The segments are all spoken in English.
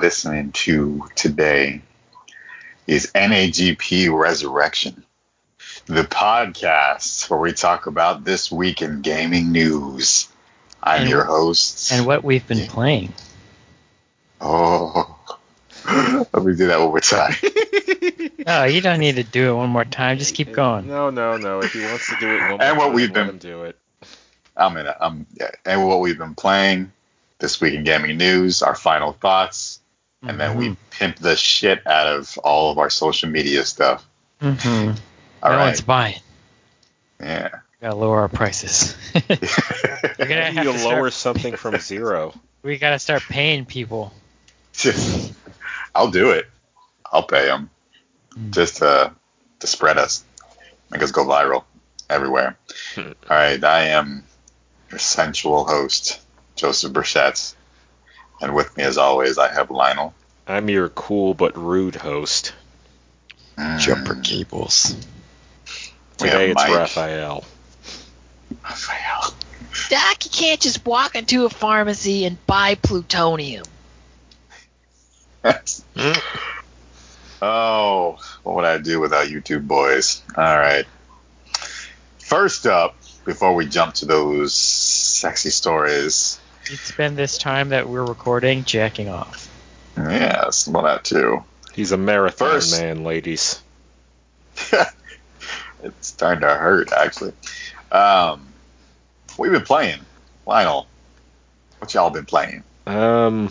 be listening to today is NAGP Resurrection, the podcast where we talk about this week in gaming news. I'm And your wh- host. and what we've been playing. oh, let me do that one more time. Oh, you don't need to do it one more time. Just keep going. No, no, no. If he wants to do it one more And what time, we've let been- him do it. I'm in. A, I'm yeah, and what we've been playing this week in gaming news, our final thoughts, and then we pimp the shit out of all of our social media stuff. Mm-hmm. All no right. one's buying. Yeah. Gotta lower our prices. We're gonna have you to lower start, something from zero. We gotta start paying people. I'll do it. I'll pay them Mm. just to to spread us, make us go viral everywhere. Hmm. All right, I am your sensual host, Joseph Burchett, and with me, as always, I have Lionel. I'm your cool but rude host. Mm, cables. Today it's Mike. Raphael. Raphael. Doc, you can't just walk into a pharmacy and buy plutonium. oh, what would I do without you two boys? All right. First up, before we jump to those sexy stories, You'd spend this time that we're recording jacking off. yes, well that too. He's a marathon First- man, ladies. it's starting to hurt, actually. Um, we've been playing. Lionel, what y'all been playing? Um,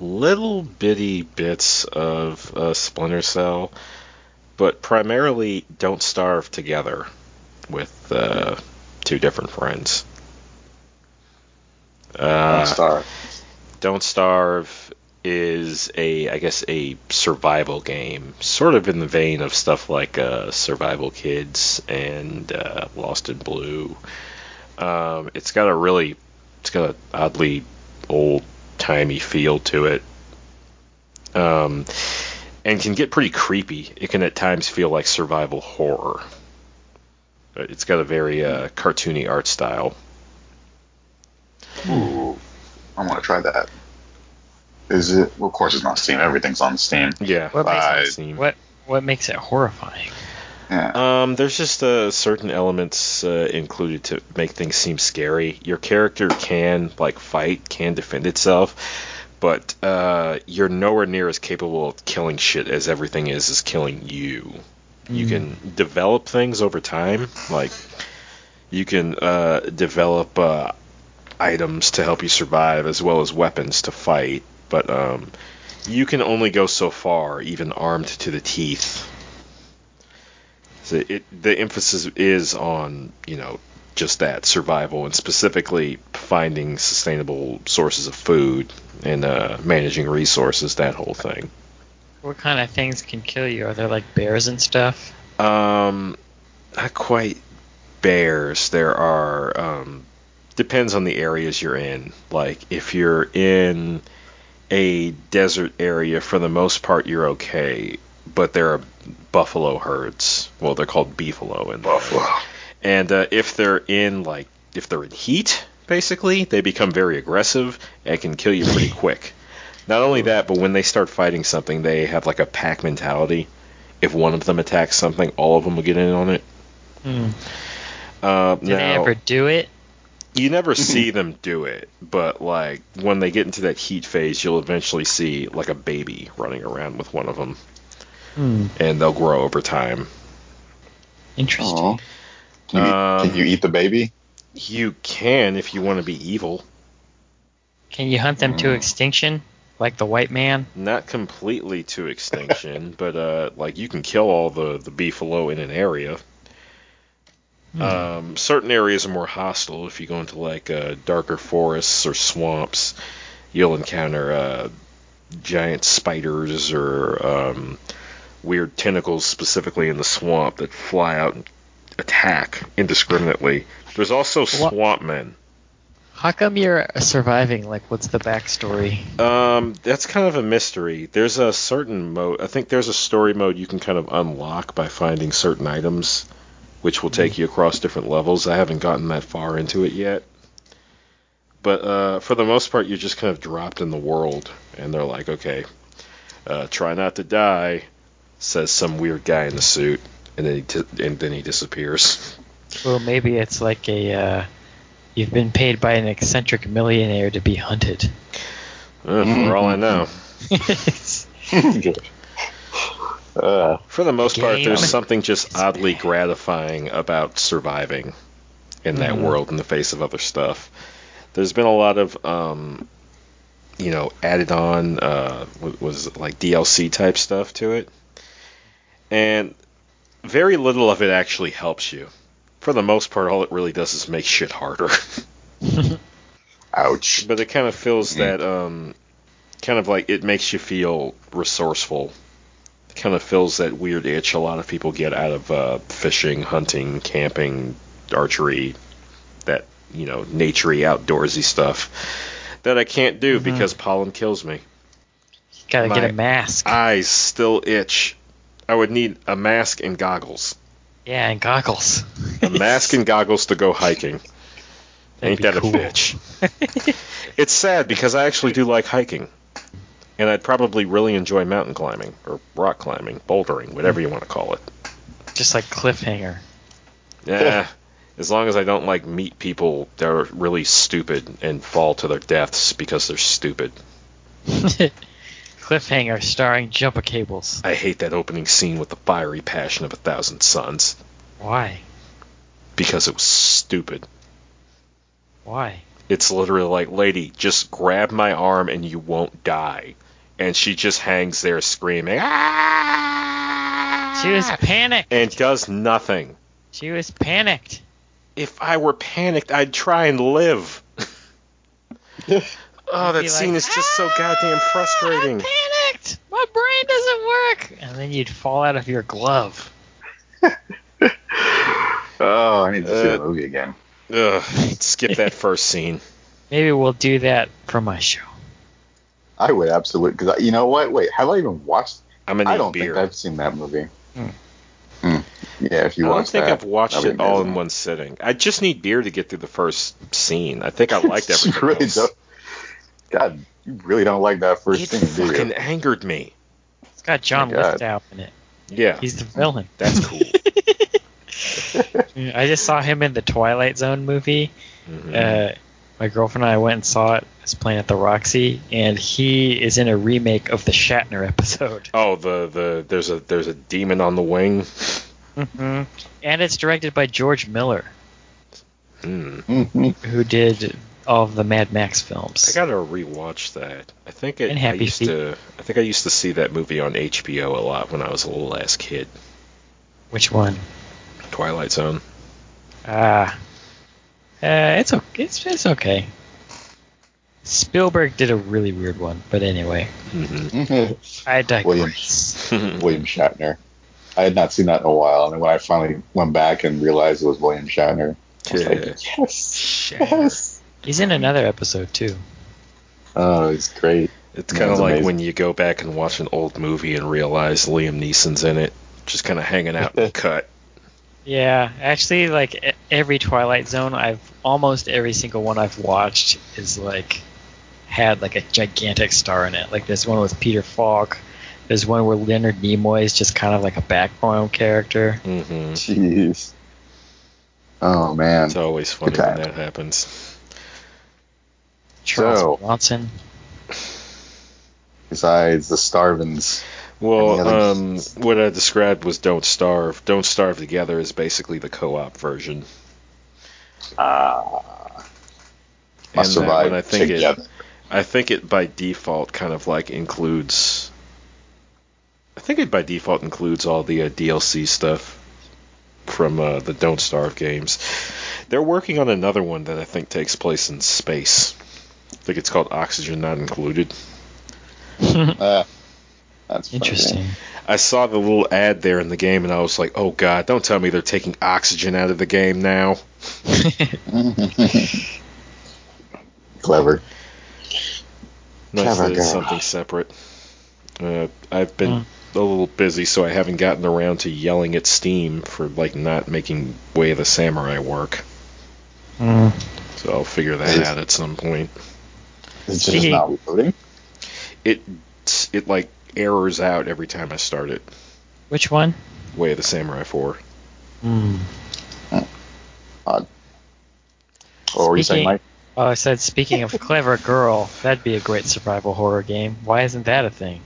little bitty bits of uh, Splinter Cell, but primarily Don't Starve Together with uh, two different friends. Uh, Star. Don't Starve is a, I guess, a survival game, sort of in the vein of stuff like uh, Survival Kids and uh, Lost in Blue. Um, it's got a really, it's got an oddly old timey feel to it, um, and can get pretty creepy. It can at times feel like survival horror. It's got a very uh, cartoony art style. Ooh, I want to try that. Is it? Well, of course, it's not Steam. Everything's on Steam. Yeah, What it's on makes- Steam. What what makes it horrifying? Yeah. Um, there's just uh, certain elements uh, included to make things seem scary. Your character can like fight, can defend itself, but uh, you're nowhere near as capable of killing shit as everything is is killing you. You Mm. can develop things over time, like you can uh, develop uh, items to help you survive as well as weapons to fight, but um, you can only go so far, even armed to the teeth. So it, the emphasis is on, you know, just that survival and specifically finding sustainable sources of food and uh, managing resources, that whole thing. What kind of things can kill you? Are there like bears and stuff? Um, not quite bears. There are um, depends on the areas you're in. Like if you're in a desert area, for the most part, you're okay. But there are buffalo herds. Well, they're called beefalo in Buffalo. and uh, if they're in like if they're in heat, basically, they become very aggressive and can kill you pretty quick. Not only that, but when they start fighting something, they have like a pack mentality. If one of them attacks something, all of them will get in on it. Hmm. Uh, Do now, they ever do it? You never see them do it, but like when they get into that heat phase, you'll eventually see like a baby running around with one of them, Hmm. and they'll grow over time. Interesting. Can you, Um, can you eat the baby? You can if you want to be evil. Can you hunt them to Mm. extinction, like the white man? not completely to extinction, but uh, like you can kill all the the beefalo in an area. Hmm. Um, certain areas are more hostile. If you go into like uh, darker forests or swamps, you'll encounter uh, giant spiders or um, weird tentacles, specifically in the swamp, that fly out and attack indiscriminately. There's also What- swamp men. How come you're surviving? Like, what's the backstory? Um, that's kind of a mystery. There's a certain mode. I think there's a story mode you can kind of unlock by finding certain items, which will take you across different levels. I haven't gotten that far into it yet, But uh, for the most part, you're just kind of dropped in the world, and they're like, okay, uh, try not to die, says some weird guy in the suit, and then he t- and then he disappears. Well, maybe it's like a uh, you've been paid by an eccentric millionaire to be hunted. Uh, for all I know. uh, For the most part, there's something just oddly gratifying about surviving in that Mhm. world in the face of other stuff. There's been a lot of, um, you know, added on, uh, was like DLC type stuff to it, and very little of it actually helps you. For the most part, all it really does is make shit harder. ouch. but it kind of feels Mhm. that um, kind of like it makes you feel resourceful. Kind of fills that weird itch a lot of people get out of uh, fishing, hunting, camping, archery, that you know, naturey, outdoorsy stuff that I can't do Mhm. because pollen kills me. Gotta get a mask. Eyes still itch. I would need a mask and goggles. yeah, and goggles. A mask and goggles to go hiking. Ain't that cool. a bitch? It's sad because I actually do like hiking. And I'd probably really enjoy mountain climbing or rock climbing, bouldering, whatever you want to call it. Just like cliffhanger. Yeah. As long as I don't like meet people that are really stupid and fall to their deaths because they're stupid. cliffhanger starring jumper cables. I hate that opening scene with the fiery passion of a thousand suns Why? because it was stupid. Why? It's literally like, lady, just grab my arm and you won't die. And she just hangs there screaming, ah! She was panicked. and does nothing. She was panicked. If I were panicked, I'd try and live. oh, that scene like, is just so goddamn "Ah, frustrating. I'm panicked. My brain doesn't work. And then you'd fall out of your glove. Oh, I need to see Uh, the movie again. Ugh, skip that first scene. Maybe we'll do that for my show. I would absolutely because you know what? Wait, have I even watched? I'm gonna I don't beer. think I've seen that movie. Hmm. Hmm. Yeah, if you I don't think that, I've watched it all in one sitting. I just need beer to get through the first scene. I think I liked You everything really else. don't- God, you really don't like that first It scene, do you? fucking angered me. It's got John Oh my God. Lithgow in it. Yeah, He's the villain. that's cool. I just saw him in the Twilight Zone movie. Mhm. Uh, my girlfriend and I went and saw it. It's playing at the Roxy, and he is in a remake of the Shatner episode. oh, the the there's a there's a demon on the wing. Mm-hmm. And it's directed by George Miller, Hmm. Mhm. who did all of the Mad Max films. I gotta rewatch that. I think it, I used Feet. to. I think I used to see that movie on HBO a lot when I was a little ass kid. Which one? Twilight Zone. Ah, uh, it's okay. It's, it's okay. Spielberg did a really weird one, but anyway, hmm I had William. digress. William Shatner. I had not seen that in a while, and when I finally went back and realized it was William Shatner, I was like, yes, yes. He's in another episode too. Oh, he's great. It's kind of like amazing. when you go back and watch an old movie and realize Liam Neeson's in it, just kind of hanging out in the cut. Yeah, actually, like every Twilight Zone, I've almost every single one I've watched is like had like a gigantic star in it. Like there's one with Peter Falk. There's one where Leonard Nimoy is just kind of like a background character. hmm Jeez. Oh man. It's always funny Good when time. that happens. Charles So- Bronson. Besides the Starvins. Well, um, what I described was Don't Starve. Don't Starve Together is basically the co-op version. Ah. And Must that survive I think together. it, I think it by default kind of like includes. I think it by default includes all the uh, DLC stuff from uh, the Don't Starve games. They're working on another one that I think takes place in space. I think it's called Oxygen Not Included. Ah, that's funny. Interesting. I saw the little ad there in the game, and I was like, "Oh God, don't tell me they're taking oxygen out of the game now." Clever. Nice Clever that it's something separate. Uh, I've been a little busy, so I haven't gotten around to yelling at Steam for like not making Way of the Samurai work. Mm. So I'll figure that Is- out at some point. It's just not loading. It it like errors out every time I start it. Which one? Way of the Samurai 4. Hmm. Odd. What were you saying, Mike? Oh, I said speaking of clever girl, that'd be a great survival horror game. Why isn't that a thing?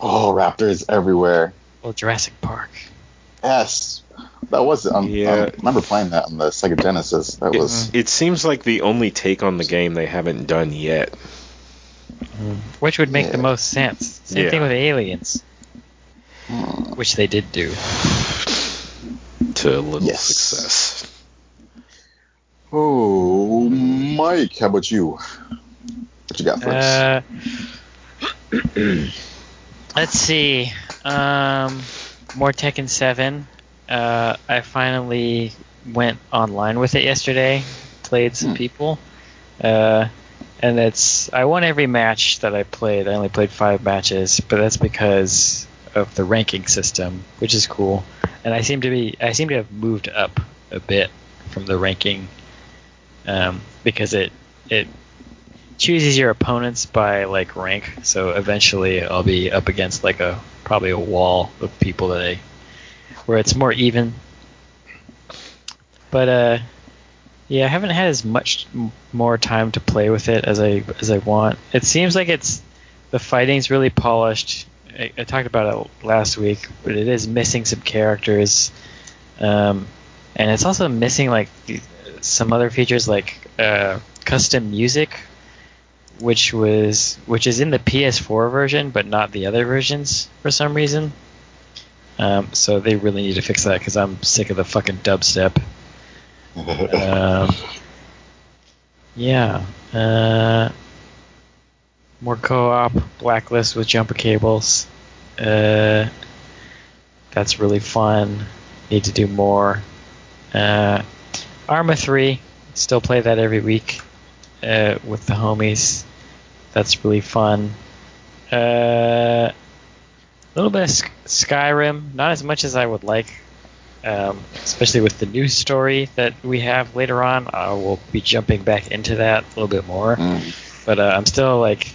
Oh, raptors everywhere. Well, Jurassic Park. Yes, that was. Um, Yeah. I remember playing that on the Sega Genesis. That It, was. it seems like the only take on the game they haven't done yet. Which would make the most sense. Same Yeah. thing with Aliens, which they did do. To a little Yes. success. Oh, Mike, how about you? What you got for us? Uh, let's see. Um, more Tekken 7. Uh, I finally went online with it yesterday. Played some Hmm. people. Uh, and it's I won every match that I played. I only played five matches, but that's because of the ranking system, which is cool. And I seem to be I seem to have moved up a bit from the ranking um, because it it chooses your opponents by like rank. So eventually, I'll be up against like a probably a wall of people that I where it's more even. But uh, yeah, I haven't had as much more time to play with it as I as I want. It seems like it's the fighting's really polished. I, I talked about it last week, but it is missing some characters, um, and it's also missing like some other features like uh, custom music, which was which is in the PS4 version, but not the other versions for some reason. Um, so they really need to fix that because I'm sick of the fucking dubstep. Um, yeah. Uh, more co-op, Blacklist with jumper cables. Uh, that's really fun. Need to do more. Uh, Arma 3, still play that every week uh, with the homies. That's really fun. Uh, a little bit of Sk- Skyrim, not as much as I would like, um, especially with the news story that we have later on. I will be jumping back into that a little bit more, Mm. but uh, I'm still like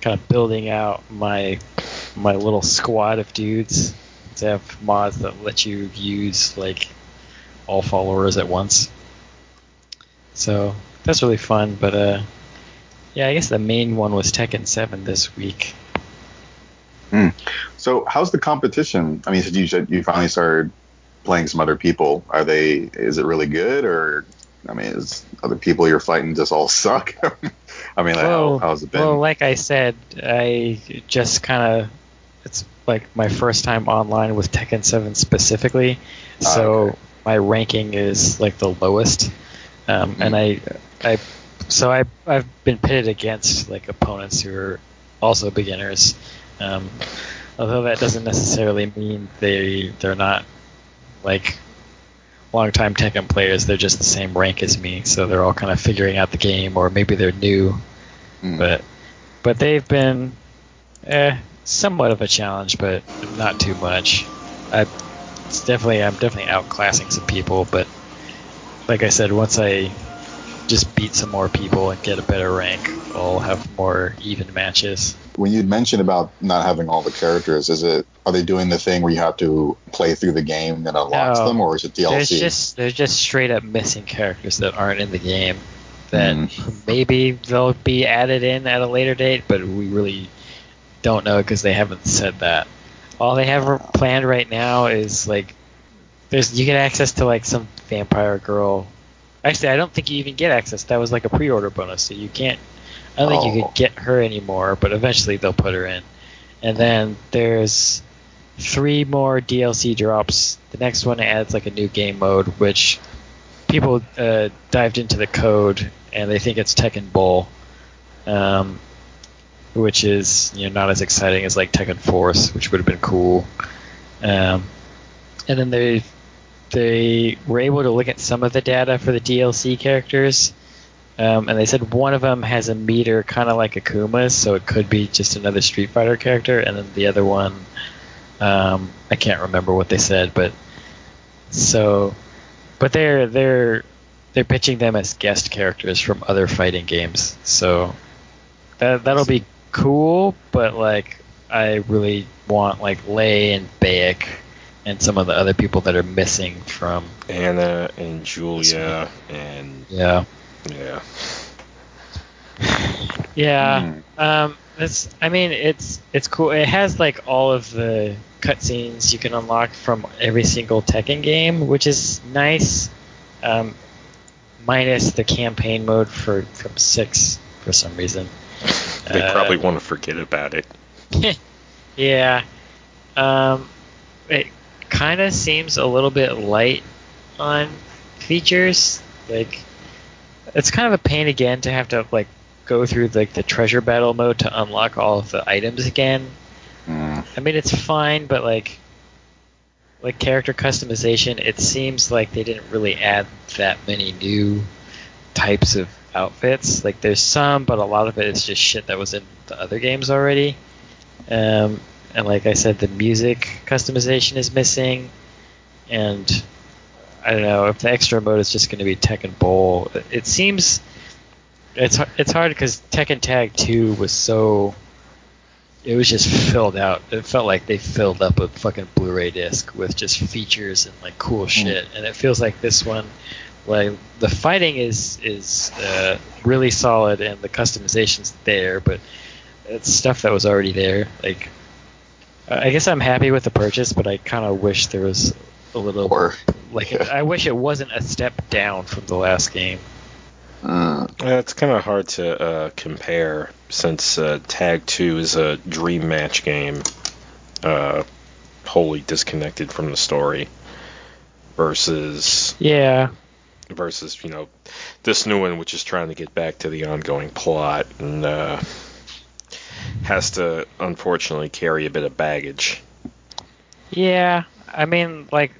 kind of building out my my little squad of dudes to have mods that let you use like all followers at once. So that's really fun, but uh, yeah, I guess the main one was Tekken 7 this week. So, how's the competition? I mean, you said you finally started playing some other people. Are they? Is it really good, or I mean, is other people you're fighting just all suck? I mean, like, well, how, how's it been? well, like I said, I just kind of it's like my first time online with Tekken 7 specifically, Ah, so okay. my ranking is like the lowest, um, and I, I, so I I've been pitted against like opponents who are also beginners, um, although that doesn't necessarily mean they they're not like long-time Tekken players. They're just the same rank as me, so they're all kind of figuring out the game, or maybe they're new Mm. but but they've been eh, somewhat of a challenge, but not too much. I it's definitely I'm definitely outclassing some people, but like I said, once I just beat some more people and get a better rank, I'll have more even matches. When you mentioned about not having all the characters, is it? Are they doing the thing where you have to play through the game that unlocks No. them, or is it DLC? There's just there's just straight up missing characters that aren't in the game that Mm. maybe they'll be added in at a later date, but we really don't know because they haven't said that. All they have planned right now is like there's you get access to like some vampire girl. Actually, I don't think you even get access. That was like a pre-order bonus, so you can't. I don't think you Oh. could get her anymore, but eventually they'll put her in. And then there's three more DLC drops. The next one adds like a new game mode, which people uh, dived into the code and they think it's Tekken Bowl, um, which is you know not as exciting as like Tekken Force, which would have been cool. Um, and then they they were able to look at some of the data for the DLC characters. Um, and they said one of them has a meter kind of like Akuma's, so it could be just another Street Fighter character, and then the other one, um, I can't remember what they said, but so, but they're they're they're pitching them as guest characters from other fighting games. So that that'll be cool, but like I really want like Lei and Baek and some of the other people that are missing from Anna and Julia and yeah. Yeah. Yeah. Hmm. Um it's I mean it's it's cool. It has like all of the cutscenes you can unlock from every single Tekken game, which is nice. Um minus the campaign mode for from 6 for some reason. They Uh, probably want to forget about it. yeah. Um, it kind of seems a little bit light on features. Like, it's kind of a pain again to have to like go through like the treasure battle mode to unlock all of the items again. Mm. I mean, it's fine, but like, like character customization, it seems like they didn't really add that many new types of outfits. Like, there's some, but a lot of it is just shit that was in the other games already. Um, and like I said, the music customization is missing, and I don't know if the extra mode is just going to be Tekken Bowl. It seems it's it's hard because Tekken Tag Two was so it was just filled out. It felt like they filled up a fucking Blu-ray disc with just features and like cool shit. And it feels like this one, like the fighting is is uh, really solid and the customization's there, but it's stuff that was already there. Like, I guess I'm happy with the purchase, but I kind of wish there was a little Or like yeah. I wish it wasn't a step down from the last game. mm, Yeah, it's kind of hard to uh, compare since uh, Tag 2 is a dream match game, uh, wholly disconnected from the story, versus Yeah, versus you know this new one, which is trying to get back to the ongoing plot and uh, has to unfortunately carry a bit of baggage. Yeah, I mean, like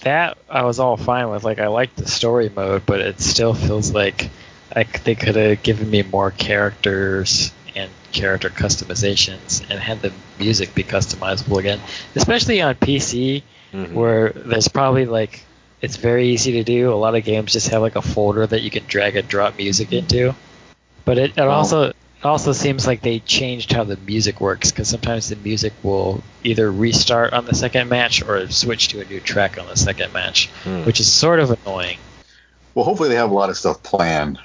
that, I was all fine with. Like, I liked the story mode, but it still feels like like they could have given me more characters and character customizations and had the music be customizable again, especially on PC, Mhm. where there's probably like it's very easy to do. A lot of games just have like a folder that you can drag and drop music into, but it, it Oh. also it also seems like they changed how the music works because sometimes the music will either restart on the second match or switch to a new track on the second match, Hmm. which is sort of annoying. well, hopefully they have a lot of stuff planned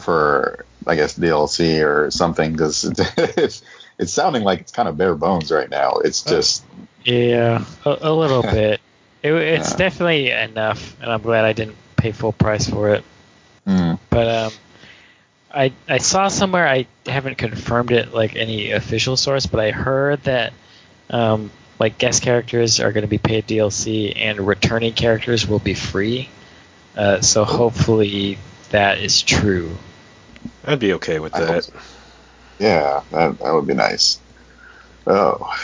for, I guess, DLC or something because it's, it's sounding like it's kind of bare bones right now. It's just Yeah, a, a little bit. It, it's Yeah. definitely enough, and I'm glad I didn't pay full price for it. mm, But um, I I saw somewhere I haven't confirmed it like any official source, but I heard that um, like guest characters are going to be paid DLC and returning characters will be free. Uh, so hopefully that is true. I'd be okay with that. so. yeah, that, that would be nice. Oh.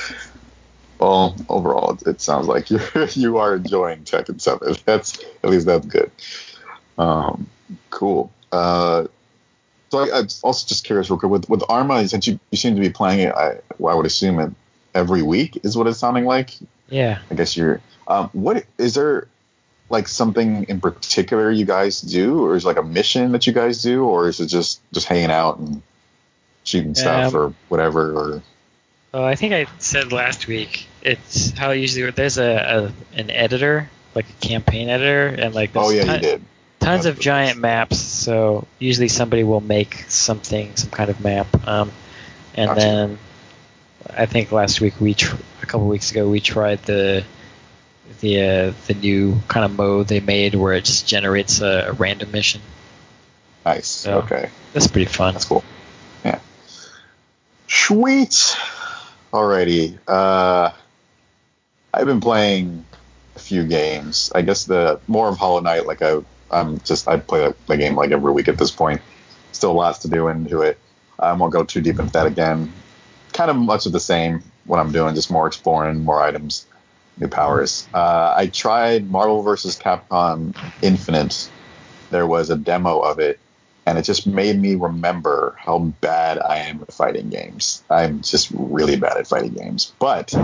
Well, overall, it, it sounds like you you are enjoying Tekken 7. That's at least that's good. Um, cool. Uh, so I, I'm also just curious, real quick, with with Arma, since you, you seem to be playing it, I, well, I would assume it every week is what it's sounding like. Yeah. I guess you're. Um, what is there like something in particular you guys do, or is it like a mission that you guys do, or is it just just hanging out and shooting stuff Um, or whatever? Or Oh, I think I said last week. It's how usually there's a, a an editor, like a campaign editor, and like oh yeah, ton- you did. Tons of giant maps. So usually somebody will make something, some kind of map, um, and Gotcha. then I think last week we tr- a couple weeks ago we tried the the uh, the new kind of mode they made where it just generates a, a random mission. Nice. Yeah. Okay, That's pretty fun. that's cool. Yeah. Sweet. Alrighty. Uh, I've been playing a few games. I guess the more of Hollow Knight. Like I, I'm just I play the game like every week at this point. Still lots to do into it. I won't go too deep into that again. Kind of much of the same. What I'm doing, just more exploring, more items, new powers. Uh, I tried Marvel vs. Capcom Infinite. There was a demo of it, and it just made me remember how bad I am at fighting games. I'm just really bad at fighting games. But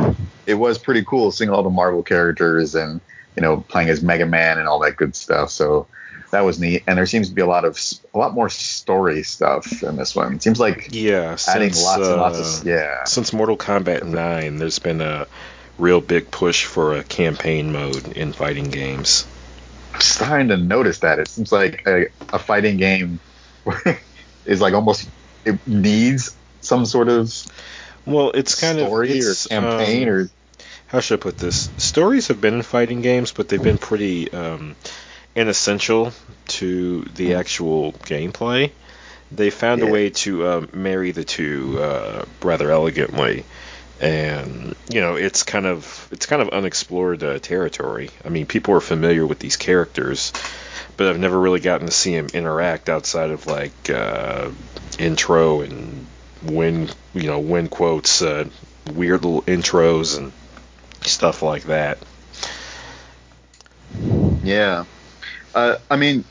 it was pretty cool seeing all the Marvel characters and you know, playing as Mega Man and all that good stuff. So that was neat. And there seems to be a lot of a lot more story stuff in this one. It seems like Yeah, adding since, lots and lots uh, of yeah. since Mortal Kombat 9, there's been a real big push for a campaign mode in fighting games. I'm starting to notice that it seems like a, a fighting game is like almost it needs some sort of Well, it's kind story of or campaign um, or how should I put this? Stories have been in fighting games, but they've been pretty um, inessential to the actual gameplay. They found Yeah. a way to uh, marry the two uh, rather elegantly, and you know it's kind of it's kind of unexplored uh, territory. I mean, people are familiar with these characters, but I've never really gotten to see them interact outside of like uh, intro and win you know win quotes, uh, weird little intros and stuff like that. Yeah. Uh, I mean,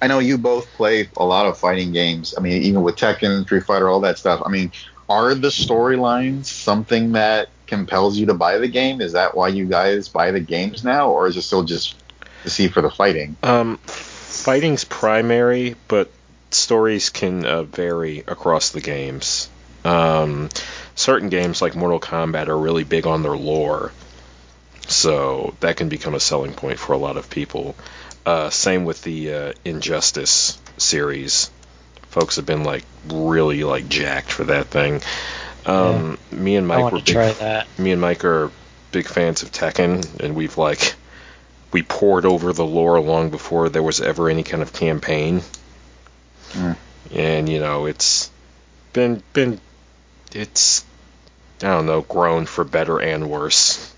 I know you both play a lot of fighting games. I mean, even with Tekken, Street Fighter, all that stuff. I mean, are the storylines something that compels you to buy the game? Is that why you guys buy the games now, or is it still just to see for the fighting? Um, fighting's primary, but stories can uh, vary across the games. Um, certain games like Mortal Kombat are really big on their lore, so that can become a selling point for a lot of people. Uh, same with the uh, Injustice series. Folks have been like really like jacked for that thing. Um, Me and Mike were big me and Mike are big fans of Tekken, and we've like we pored over the lore long before there was ever any kind of campaign. Mm. And you know, it's been been it's I don't know, grown for better and worse.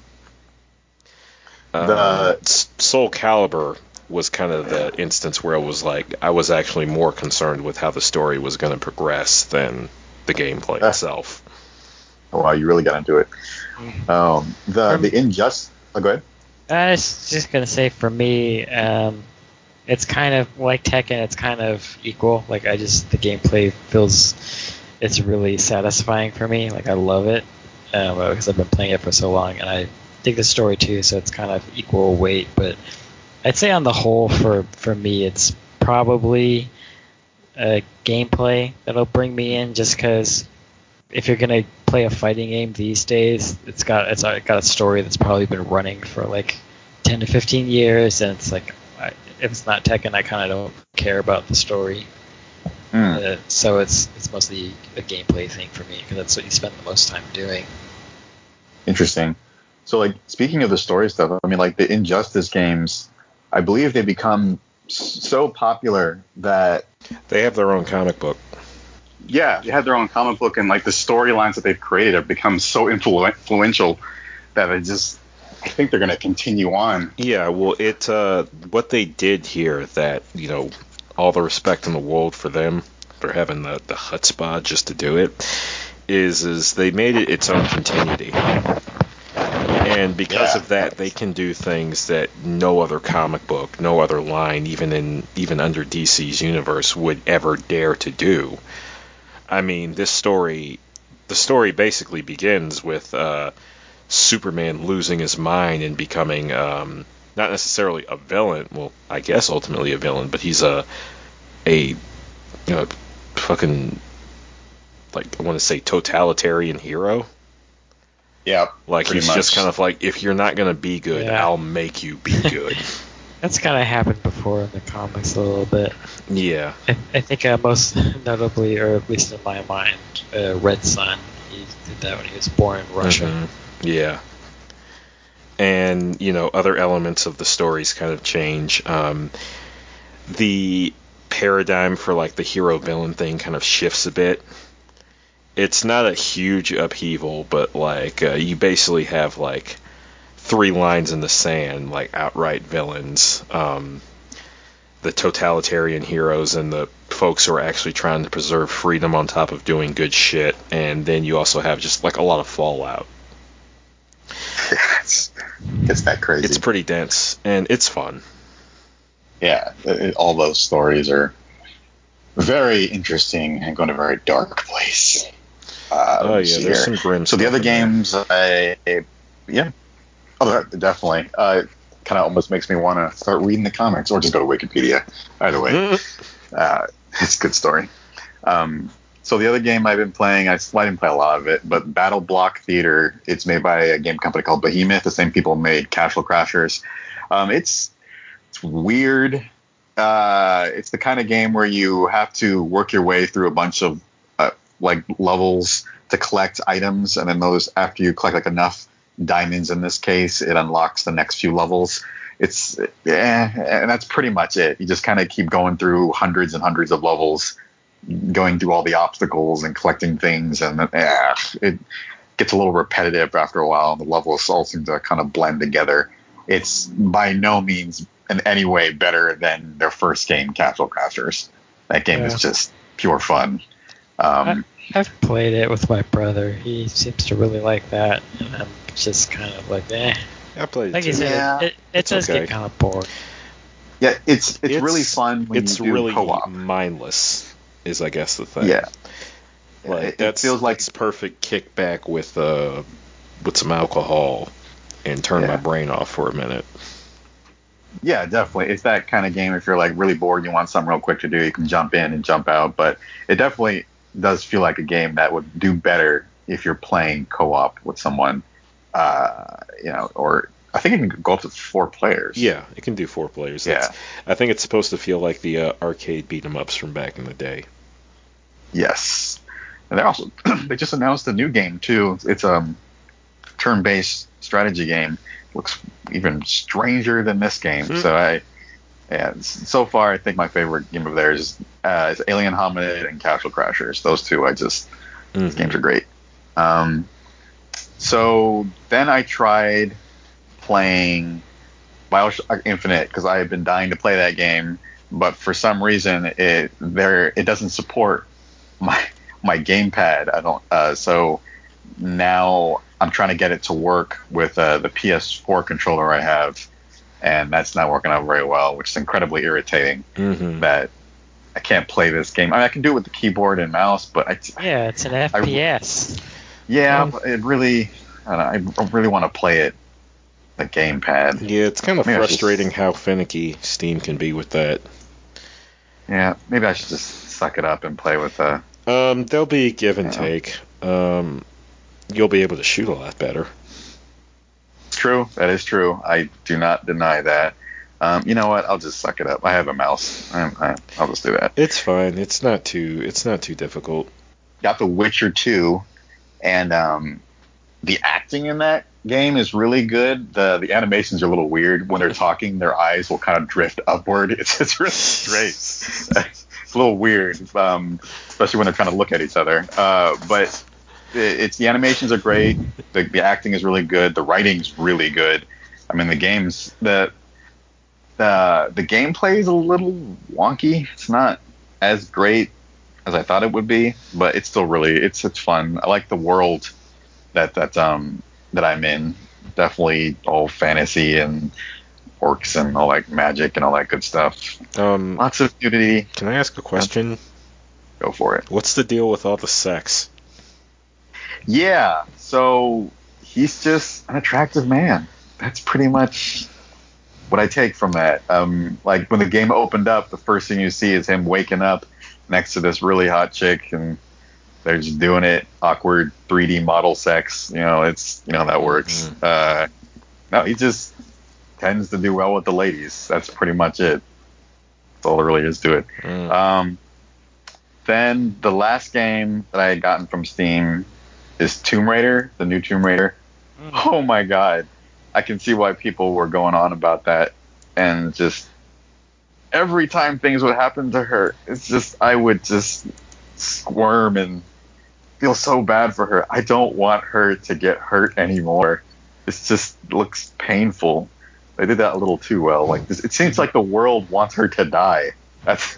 The- Um, Soul Calibur was kind of the instance where it was like I was actually more concerned with how the story was going to progress than the gameplay Ah. itself. Oh, wow, you really got into it. Um, the Um, the injustice. Oh, go ahead. I was just gonna say for me, um, it's kind of like Tekken. It's kind of equal. Like I just the gameplay feels it's really satisfying for me. Like I love it um, because I've been playing it for so long, and I dig the story too. So it's kind of equal weight. But I'd say on the whole, for for me, it's probably a gameplay that'll bring me in, just because if you're gonna play a fighting game these days, it's got it's got a story that's probably been running for like 10 to 15 years, and it's like I, if it's not Tekken, I kind of don't care about the story. Mm. Uh, so it's it's mostly a gameplay thing for me because that's what you spend the most time doing. Interesting. So, like, speaking of the story stuff, I mean, like the Injustice games, I believe they become so popular that They have their own comic book. yeah, they have their own comic book, and like the storylines that they've created have become so influ- influential that I just I think they're going to continue on. Yeah, well, it uh, what they did here that you know, all the respect in the world for them for having the the spot just to do it is is they made it its own continuity, and because Yeah. of that, they can do things that no other comic book, no other line, even in even under DC's universe, would ever dare to do. I mean, this story, the story basically begins with. Uh, Superman losing his mind and becoming um, not necessarily a villain. Well, I guess ultimately a villain, but he's a a you know, fucking like I want to say totalitarian hero. Yeah, Like Pretty he's just kind of like if you're not gonna be good, Yeah. I'll make you be good. That's kind of happened before in the comics a little bit. yeah, I, I think uh, most notably, or at least in my mind, uh, Red Sun. He did that when he was born in Russia. Mhm. Yeah. And, you know, other elements of the stories kind of change. Um, the paradigm for, like, the hero villain thing kind of shifts a bit. It's not a huge upheaval, but, like, uh, you basically have, like, three lines in the sand, like, outright villains. Um, the totalitarian heroes and the folks who are actually trying to preserve freedom on top of doing good shit. And then you also have just, like, a lot of fallout. it's, it's that crazy. It's pretty dense and it's fun. yeah, it- all those stories are very interesting and going to a very dark place. Uh, Oh yeah, there's some grim. So the other games, I yeah, oh definitely. Uh, kind of almost makes me want to start reading the comics or just go to Wikipedia. Either way, uh, it's a good story. Um, so the other game I've been playing, I, well, I didn't play a lot of it, but Battle Block Theater. It's made by a game company called Behemoth. The same people made Casual Crashers. Um, it's it's weird. Uh, it's the kind of game where you have to work your way through a bunch of like levels to collect items, and then those after you collect like enough diamonds in this case, it unlocks the next few levels. It's eh, and that's pretty much it. You just kind of keep going through hundreds and hundreds of levels, going through all the obstacles and collecting things, and eh, it gets a little repetitive after a while. And The levels all seem to kind of blend together. It's by no means in any way better than their first game, Castle Crashers. That game Yeah. is just pure fun. Um, I've played it with my brother. He seems to really like that, and I'm just kind of like, eh. I played Like it you too. said, Yeah, it, it, it it's does okay. get kind of bored. yeah, it's, it's It's- really fun when it's you do really co-op. mindless, is I guess the thing. Yeah. like it, it feels like that's perfect kickback with uh with some alcohol and turn my brain off for a minute. Yeah, definitely. It's that kind of game. If you're like really bored, and you want something real quick to do, you can jump in and jump out. But it definitely does feel like a game that would do better if you're playing co-op with someone. Uh, you know, or I think it can go up to four players. Yeah, it can do four players. Yeah. That's- I think it's supposed to feel like the uh, arcade beat 'em ups from back in the day. Yes. And they're also they just announced a new game too. It's a um, turn-based strategy game. Looks even stranger than this game. Hmm. So I, yeah. s- So far, I think my favorite game of theirs uh, is Alien Hominid and Castle Crashers. Those two, I just these Mhm. games are great. Um, so then I tried playing Bioshock Infinite because I had been dying to play that game, but for some reason it there it doesn't support my my gamepad. I don't. Uh, so now I'm trying to get it to work with uh, the PS4 controller I have, and that's not working out very well, which is incredibly irritating. Mhm. That I can't play this game. I mean, I can do it with the keyboard and mouse, but I, Yeah, it's an FPS. yeah, Um, but it really, I, don't know, I really want to play it the gamepad. Yeah, it's kind of Maybe I should- frustrating how finicky Steam can be with that. Yeah, maybe I should just suck it up and play with uh Um, there'll be give and Yeah. take. Um, you'll be able to shoot a lot better. True, that is true. I do not deny that. Um, you know what? I'll just suck it up. I have a mouse. I, I, I'll just do that. It's fine. It's not too. It's not too difficult. Got The Witcher 2, and um, the acting in that game is really good. The the animations are a little weird. When they're talking, their eyes will kind of drift upward. It's it's really strange. it's a little weird, um, especially when they're trying to look at each other. Uh, but it's the animations are great. The, the acting is really good. The writing's really good. I mean, the games the the the gameplay is a little wonky. It's not as great as I thought it would be, but it's still really it's it's fun. I like the world that that um that I'm in. Definitely all fantasy and orcs and all like magic and all that good stuff. Um, Lots of nudity. can I ask a question? Go for it. What's the deal with all the sex? Yeah. So he's just an attractive man. That's pretty much what I take from that. Um, like when the game opened up, the first thing you see is him waking up next to this really hot chick, and they're just doing it awkward 3D model sex. You know, it's you know that works. Uh, no, he just tends to do well with the ladies. That's pretty much it. That's all there really is to it. Mm. Um, then the last game that I had gotten from Steam is Tomb Raider, the new Tomb Raider. Mm. Oh my god. I can see why people were going on about that. And just every time things would happen to her, it's just, I would just squirm and feel so bad for her. I don't want her to get hurt anymore. It just looks painful. They did that a little too well. Like this, it seems like the world wants her to die. That's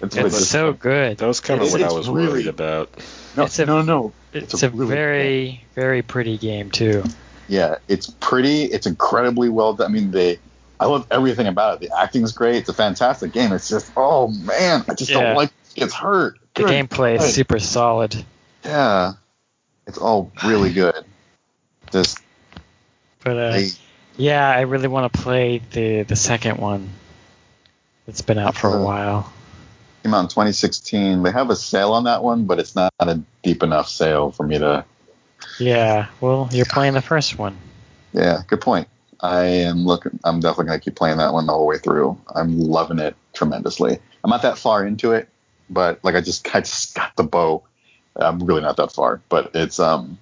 that's it It's so good. That was kind of what I was really- worried about. No, it's a- no, no. It's, It's a, a really- very, very pretty game too. Yeah, it's pretty. It's incredibly well done. I mean, they. I love everything about it. The acting's great. It's a fantastic game. It's just, oh man, I just Yeah. don't like it's hurt. The Good gameplay is super solid. Yeah, it's all really good. Just But uh, they, Yeah, I really want to play the the second one. It's been out for a Uh, while. Came out in 2016. They have a sale on that one, but it's not a deep enough sale for me to. Yeah, well, you're playing the first one. Yeah, good point. I am looking. I'm definitely gonna keep playing that one the whole way through. I'm loving it tremendously. I'm not that far into it, but like I just I just got the bow. I'm really not that far, but it's um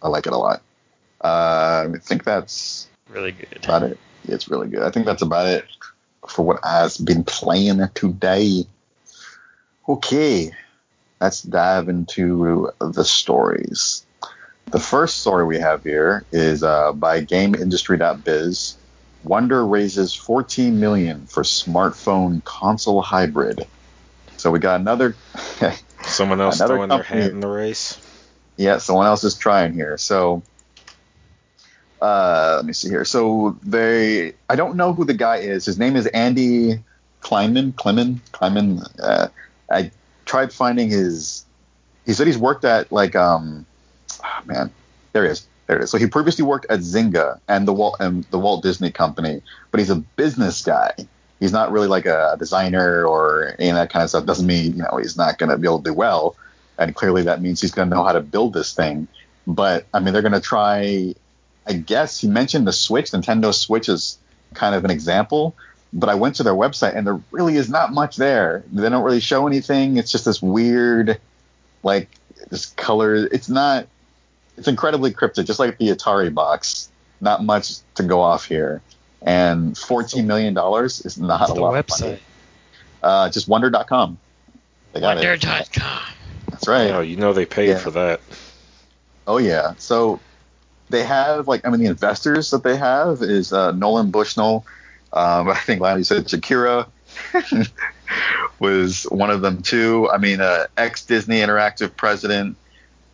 I like it a lot. Uh, I think that's Really good. about it. It's really good. I think that's about it for what I've been playing today. Okay, let's dive into the stories. The first story we have here is uh, by GameIndustry.biz. Wonder raises 14 million for smartphone console hybrid. So we got another. Someone else Another throwing their company- hat in the race. yeah, someone else is trying here. So, uh, let me see here. So they, I don't know who the guy is. His name is Andy Kleinman. Kleiman. Kleiman. Uh, I tried finding his. He said he's worked at like um, oh man, there he is. There it is. So he previously worked at Zynga and the Walt and the Walt Disney Company, but he's a business guy. He's not really like a designer or any of that kind of stuff. Doesn't mean you know he's not going to be able to do well and clearly that means he's going to know how to build this thing. But I mean, they're going to try. I guess he mentioned the Switch, Nintendo Switch is kind of an example. But I went to their website and there really is not much there. They don't really show anything. It's just this weird, like this color. It's not. It's incredibly cryptic, just like the Atari box. Not much to go off here. And fourteen million dollars is not What's a the lot. Of website? money. Uh, just wonder.com. They got it. Wonder.com. That's right. Oh, you know they paid Yeah. for that. Oh yeah. So they have like I mean the investors that they have is uh, Nolan Bushnell. Um, I think Lanny said Shakira was one of them too. I mean uh, ex Disney Interactive president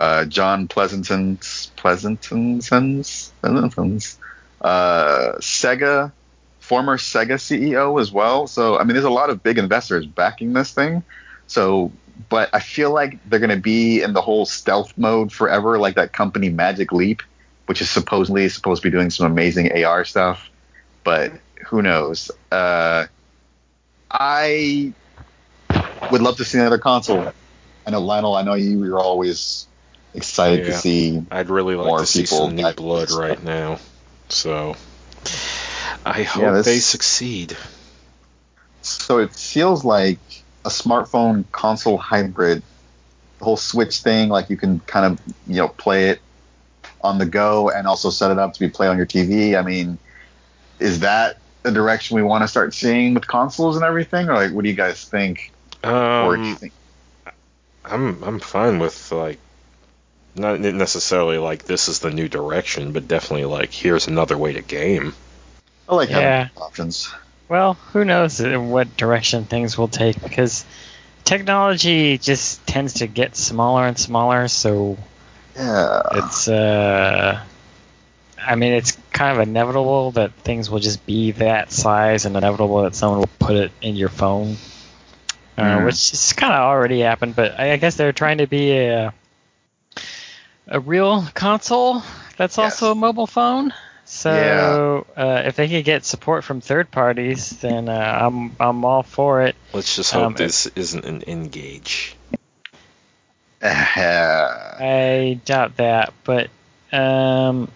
uh, John Pleasanton's Pleasanton's Pleasanton's uh, Sega former Sega CEO as well. So I mean there's a lot of big investors backing this thing. So but I feel like they're going to be in the whole stealth mode forever, like that company Magic Leap, which is supposedly supposed to be doing some amazing AR stuff. But who knows? Uh, I would love to see another console. I know Lionel. I know you. You're always excited to see. I'd really like More to see people some new blood right now. So I hope this- they succeed. So it feels like a smartphone console hybrid. The whole Switch thing, like you can kind of you know play it on the go and also set it up to be play on your TV. I mean, is that the direction we want to start seeing with consoles and everything, or like what do you guys think? or do you Um, think? I'm I'm fine with like not necessarily like this is the new direction, but definitely like here's another way to game. I like Yeah. having options. Well, who knows what direction things will take because technology just tends to get smaller and smaller. So Yeah. it's, uh, I mean, it's kind of inevitable that things will just be that size and inevitable that someone will put it in your phone, uh, Mm. which is kind of already happened. But I, I guess they're trying to be a a real console that's Yes. also a mobile phone. So uh, if they could get support from third parties, then uh, I'm I'm all for it. Let's just hope Um, this isn't an N-Gage. I doubt that, but um,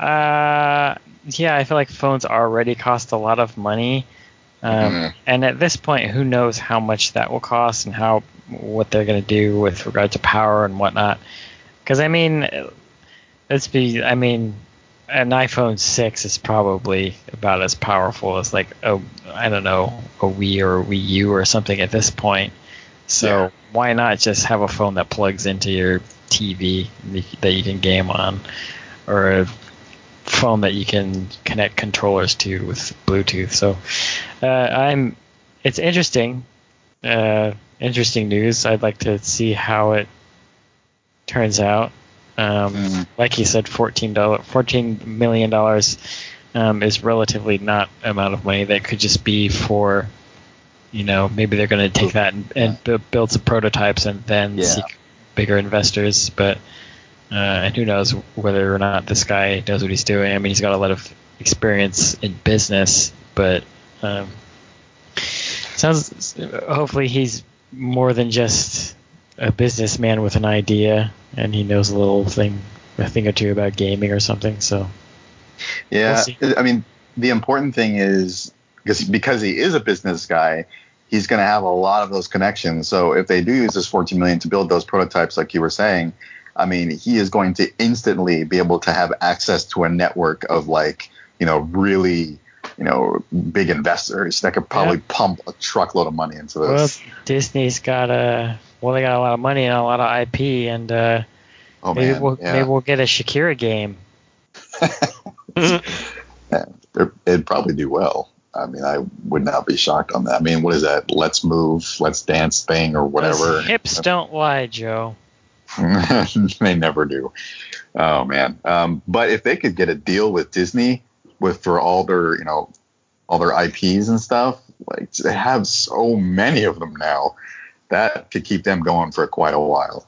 uh, yeah, I feel like phones already cost a lot of money, um, Mhm. and at this point, who knows how much that will cost and how what they're going to do with regard to power and whatnot. Because I mean, let's be, I mean, an iPhone six is probably about as powerful as like a I don't know a Wii or a Wii U or something at this point. So Yeah. why not just have a phone that plugs into your TV that you can game on, or a phone that you can connect controllers to with Bluetooth? So uh, I'm. It's interesting. Uh, interesting news. I'd like to see how it turns out. Um, Mhm. Like you said, fourteen dollar, fourteen million dollars um, is relatively not amount of money. That could just be for, you know, maybe they're going to take that and, and bu- build some prototypes and then Yeah. seek bigger investors. But uh, and who knows whether or not this guy knows what he's doing. I mean, he's got a lot of experience in business, but um, sounds hopefully he's more than just a businessman with an idea, and he knows a little thing, a thing or two about gaming or something. So Yeah, We'll. I mean, the important thing is because because he is a business guy, he's going to have a lot of those connections. So if they do use this 14 million to build those prototypes, like you were saying, I mean, he is going to instantly be able to have access to a network of like you know really you know big investors that could probably Yeah. pump a truckload of money into this. well. Disney's got a well, they got a lot of money and a lot of IP, and uh, oh maybe man, we'll yeah. maybe we'll get a Shakira game. It- it'd probably do well. I mean, I would not be shocked on that. I mean, what is that? Let's move, let's dance thing or whatever. Hips don't lie, Joe. they never do. Oh man. Um, but if they could get a deal with Disney with for all their, you know, all their IPs and stuff, like they have so many of them now, that could keep them going for quite a while.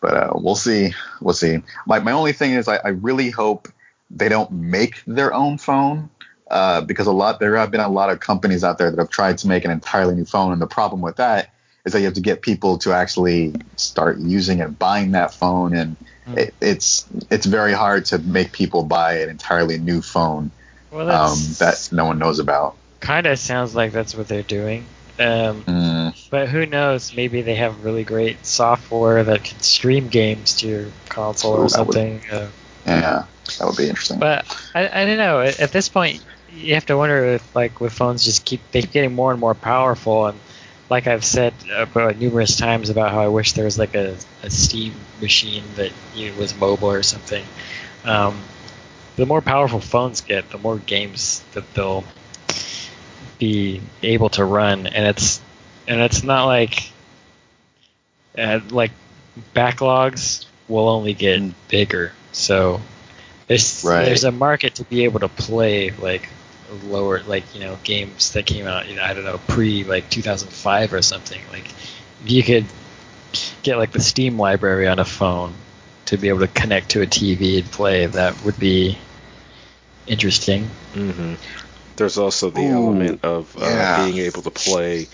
But uh, we'll see. We'll see. My my only thing is I, I really hope they don't make their own phone. Uh, because a lot there have been a lot of companies out there that have tried to make an entirely new phone, and the problem with that is that you have to get people to actually start using and buying that phone, and Mm. it, it's it's very hard to make people buy an entirely new phone Well, um, that no one knows about. kind of sounds like that's what they're doing. Um, Mm, but who knows? Maybe they have really great software that can stream games to your console Ooh, or that would- something. Uh, yeah, that would be interesting. But I, I don't know. At at this point, you have to wonder if, like, with phones, just keep they keep getting more and more powerful. And like I've said about numerous times about how I wish there was like a, a Steam machine that you know, was mobile or something. Um, the more powerful phones get, the more games that they'll be able to run, and it's and it's not like uh, like backlogs will only get bigger. So there's Right. there's a market to be able to play like lower like you know games that came out you know I don't know pre like 2005 or something like you could get like the Steam library on a phone to be able to connect to a TV and play that would be interesting. hmm There's also the Ooh, element of uh, yeah. being able to play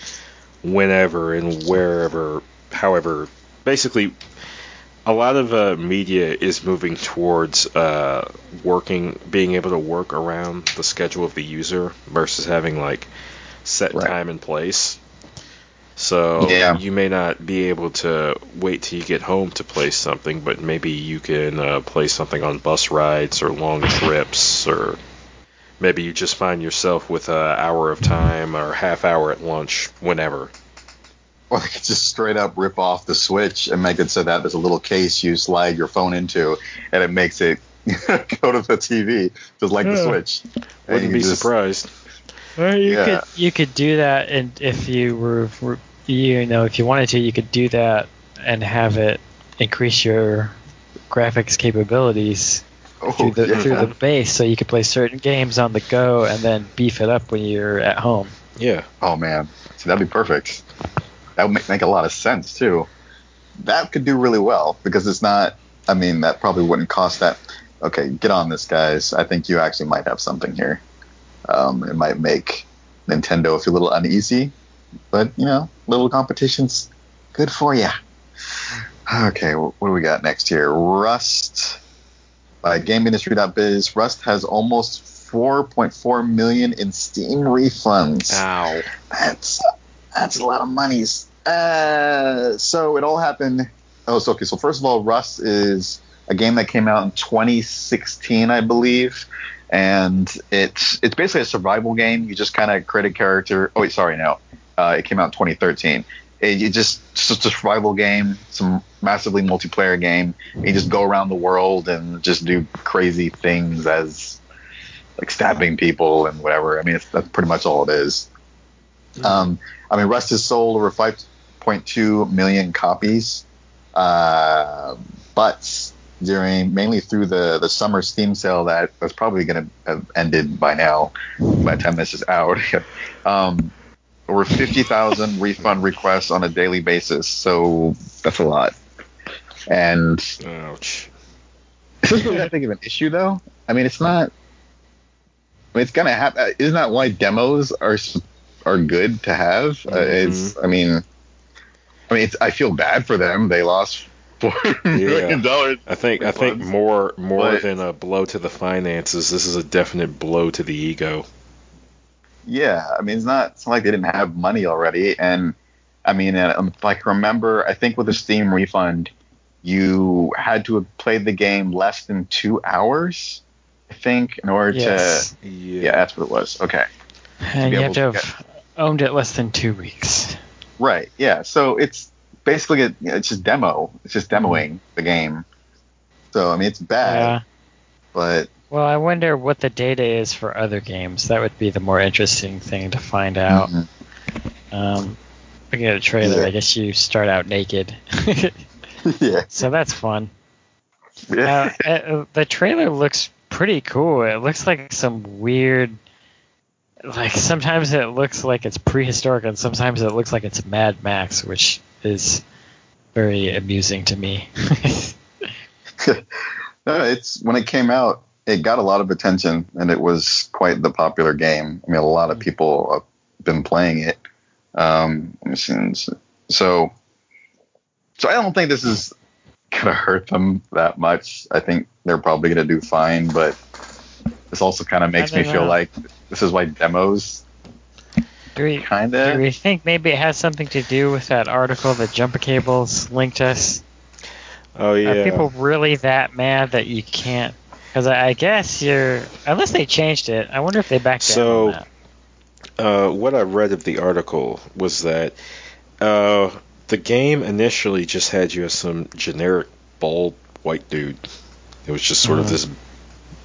whenever and wherever, however, basically, a lot of uh, media is moving towards uh, working, being able to work around the schedule of the user versus having like set Right. time and place. So Yeah. you may not be able to wait till you get home to play something, but maybe you can uh, play something on bus rides or long trips, or maybe you just find yourself with an hour of time or half hour at lunch, whenever. Or they could just straight up rip off the switch and make it so that there's a little case you slide your phone into, and it makes it go to the TV, just like the switch. Wouldn't be just- surprised. Or you Yeah. could you could do that, and if you were, were you know if you wanted to, you could do that and have it increase your graphics capabilities Oh, through the yeah. through the base, so you could play certain games on the go and then beef it up when you're at home. Yeah. Oh man, see that'd be perfect. That would make, make a lot of sense too. That could do really well because it's not. I mean, that probably wouldn't cost that. Okay, get on this, guys. I think you actually might have something here. Um, it might make Nintendo feel a little uneasy, but you know, little competitions, good for you. Okay, what do we got next here? Rust by GameIndustry.biz. Rust has almost 4.4 million in Steam refunds. Ow. That's that's a lot of monies. Uh, so it all happened. Oh, so okay. So first of all, Rust is a game that came out in 2016, I believe, and it's it's basically a survival game. You just kind of create a character. Oh wait, sorry, no, uh, it came out in 2013. It, you just it's just a survival game, some massively multiplayer game. You just go around the world and just do crazy things as like stabbing people and whatever. I mean, that's pretty much all it is. Um, I mean, Rust has sold over 5.2 million copies, uh, but during mainly through the the summer Steam sale that was probably going to have ended by now, by the time this is out. um, over 50,000 refund requests on a daily basis, so that's a lot. And Ouch. Is this really that big of an issue, though? I mean, it's not. I mean, it's gonna happen. Isn't that why demos are are good to have? Uh, it's. I mean, I mean, it's. I feel bad for them. They lost four million dollars. I think I think Funds. more more But- than a blow to the finances, this is a definite blow to the ego. Yeah, I mean, it's not, it's not like they didn't have money already. And I mean, uh, um, if I can remember, I think with the Steam refund, you had to have played the game less than two hours, I think, in order Yes. to. Yeah, that's what it was. Okay. And you have to to have owned it less than two weeks. Right. Yeah. So it's basically a, it's just demo. It's just demoing the game. So I mean, it's bad, Yeah. but Well, I wonder what the data is for other games. That would be the more interesting thing to find out. Mhm. Um, looking at a trailer, Yeah. I guess you start out naked. yeah. so that's fun. Yeah. Uh, uh, the trailer looks pretty cool. It looks like some weird. Like sometimes it looks like it's prehistoric, and sometimes it looks like it's Mad Max, which is very amusing to me. no, it's when it came out, it got a lot of attention, and it was quite the popular game. I mean, a lot of people have been playing it. Um, let me see. so, so I don't think this is gonna hurt them that much. I think they're probably gonna do fine, but this also kind of makes me don't feel like this is why demos do, we, kinda. do of. we think maybe it has something to do with that article that Jumper Cables linked us? Oh yeah. Are people really that mad that you can't? Because I, I guess you're, unless they changed it. I wonder if they backed down So- uh, what I read of the article was that uh, the game initially just had you as some generic bald white dude. It was just sort of Mhm. this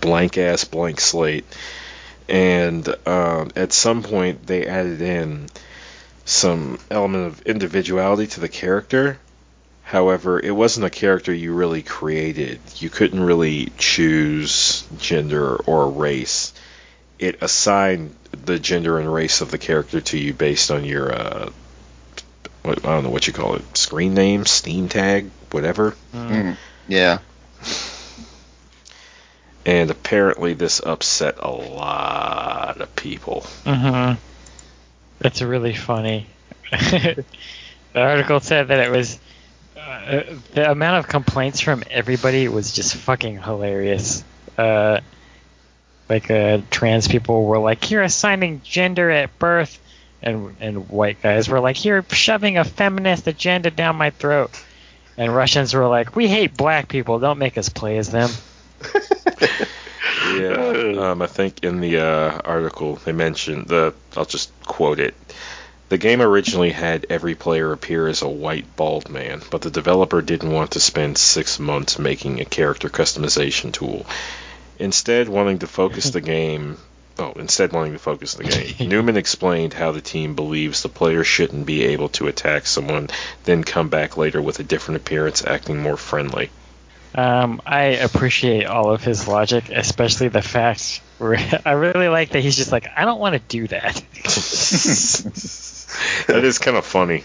blank ass blank slate, and um, at some point they added in some element of individuality to the character. However, it wasn't a character you really created. You couldn't really choose gender or race. It assigned the gender and race of the character to you based on your uh, I don't know what you call it, screen name, Steam tag, whatever. Mm. Yeah. And apparently, this upset a lot of people. hmm That's really funny. the article said that it was uh, the amount of complaints from everybody was just fucking hilarious. Uh, like uh, trans people were like, "You're assigning gender at birth," and and white guys were like, "You're shoving a feminist agenda down my throat." And Russians were like, "We hate black people. Don't make us play as them." Yeah, um, I think in the uh, article they mentioned the. I'll just quote it. The game originally had every player appear as a white bald man, but the developer didn't want to spend six months making a character customization tool. Instead, wanting to focus the game. Oh, instead wanting to focus the game. Newman explained how the team believes the player shouldn't be able to attack someone, then come back later with a different appearance, acting more friendly. Um, I appreciate all of his logic, especially the fact where I really like that he's just like, I don't want to do that. that is kind of funny.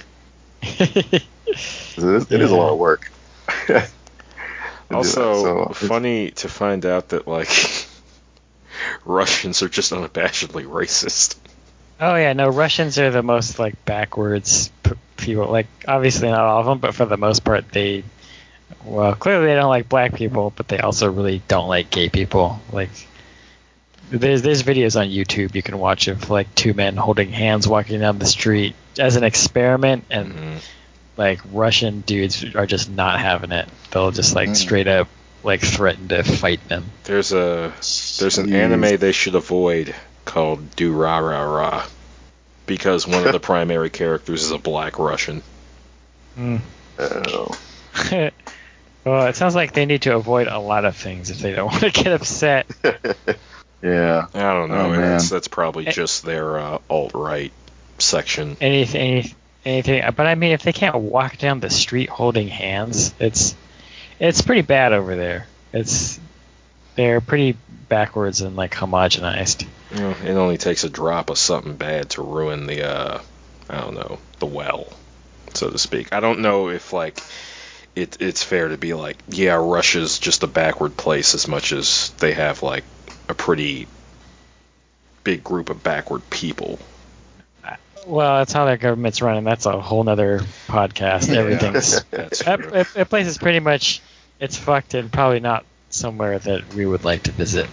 It is, it is a lot of work. to do that, Also, so funny to find out that like Russians are just unabashedly racist. oh yeah, no, Russians are the most like backwards p- people. Like obviously not all of them, but for the most part, they well clearly they don't like black people, but they also really don't like gay people. Like there's there's videos on YouTube you can watch of like two men holding hands walking down the street as an experiment, and Mhm. like Russian dudes are just not having it. They'll just like Mm. straight up like threaten to fight them. There's a there's an Jeez. anime they should avoid called Durarara because one of the primary characters is a black Russian. Oh. well, it sounds like they need to avoid a lot of things if they don't want to get upset. yeah. I don't know. Oh, man. that's that's probably Eh. just their uh, alt right section. Anything, anything. But I mean, if they can't walk down the street holding hands, it's it's pretty bad over there. It's they're pretty backwards and like homogenized. You it only takes a drop of something bad to ruin the uh, I don't know the well, so to speak. I don't know if like it, it's fair to be like, yeah, Russia's just a backward place as much as they have like a pretty big group of backward people. Well, that's how their government's running. That's a whole nother podcast. Yeah. Everything's That's that, true. that, that place is pretty much it's fucked and probably not somewhere that we would like to visit.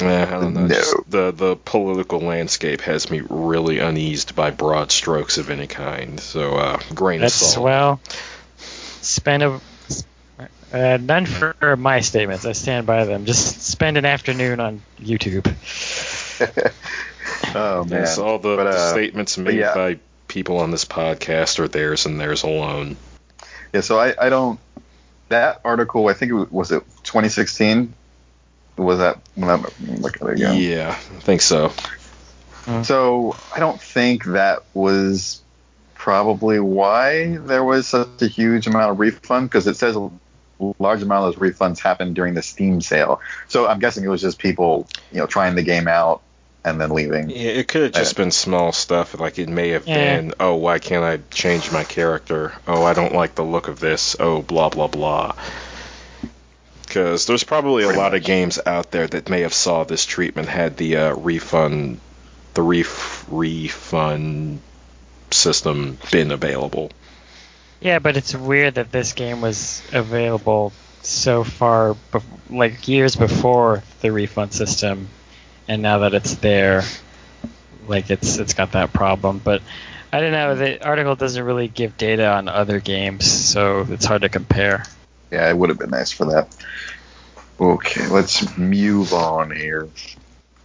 Yeah, I don't know. No. The the political landscape has me really uneased by broad strokes of any kind. So uh, grain of That's salt. well. Spend a uh, none for my statements. I stand by them. Just spend an afternoon on YouTube. oh man. Yes, all the, But, the uh, statements made yeah. by people on this podcast are theirs and theirs alone. Yeah, so I, I don't. That article, I think it was, was it 2016. Was that when I'm looking at it again? Yeah, I think so. So I don't think that was probably why there was such a huge amount of refund because it says a large amount of those refunds happened during the Steam sale. So I'm guessing it was just people, you know, trying the game out and then leaving. Yeah, it could have just been small stuff. Like it may have Yeah. been, oh, why can't I change my character? Oh, I don't like the look of this. Oh, blah blah blah. Because there's probably a Pretty lot of games out there that may have saw this treatment had the uh, refund, the ref- refund system been available. Yeah, but it's weird that this game was available so far, bef- like years before the refund system, and now that it's there, like it's it's got that problem. But I don't know. The article doesn't really give data on other games, so it's hard to compare. Yeah, it would have been nice for that. Okay, let's move on here.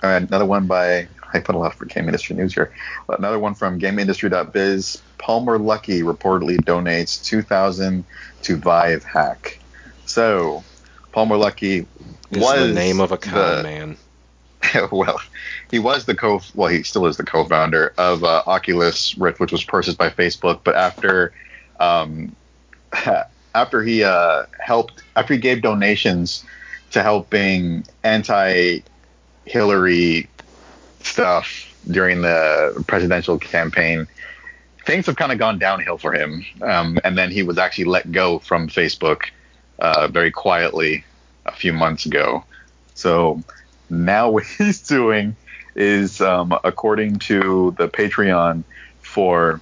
All right, another one by I put a lot for game industry news here. Another one from GameIndustry.biz. Palmer Luckey reportedly donates 2,000 to Vive Hack. So, Palmer Luckey Is was the name of a con the- man. well, he was the co. Well, he still is the co-founder of uh, Oculus Rift, which was purchased by Facebook. But after, um, after he uh, helped, after he gave donations to helping anti-Hillary stuff during the presidential campaign, things have kind of gone downhill for him. Um, and then he was actually let go from Facebook uh, very quietly a few months ago. So now what he's doing is, um, according to the Patreon for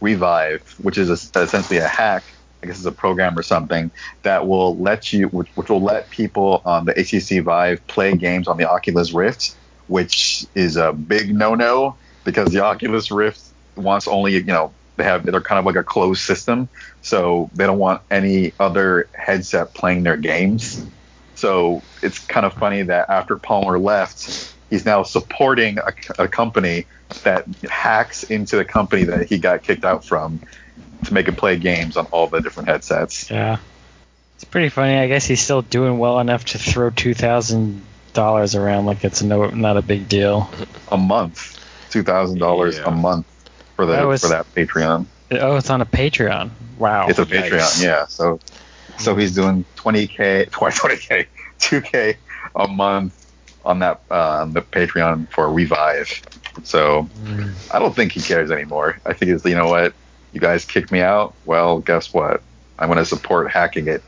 Revive, which is a, essentially a hack, I guess it's a program or something that will let you, which, which will let people on the HTC Vive play games on the Oculus Rift, which is a big no-no because the Oculus Rift wants only, you know, they have they're kind of like a closed system, so they don't want any other headset playing their games. So it's kind of funny that after Palmer left, he's now supporting a, a company that hacks into the company that he got kicked out from to make it play games on all the different headsets. Yeah, it's pretty funny. I guess he's still doing well enough to throw two thousand dollars around like it's no not a big deal. A month, two thousand dollars Yeah. a month for That was- for that Patreon. Oh, it's on a Patreon. Wow. It's a Nice. Patreon, yeah. So so he's doing 20k, 20k, 2k a month on that uh, on the Patreon for Revive. So Mm. I don't think he cares anymore. I think it's you know what, you guys kicked me out. Well, guess what? I'm going to support hacking it.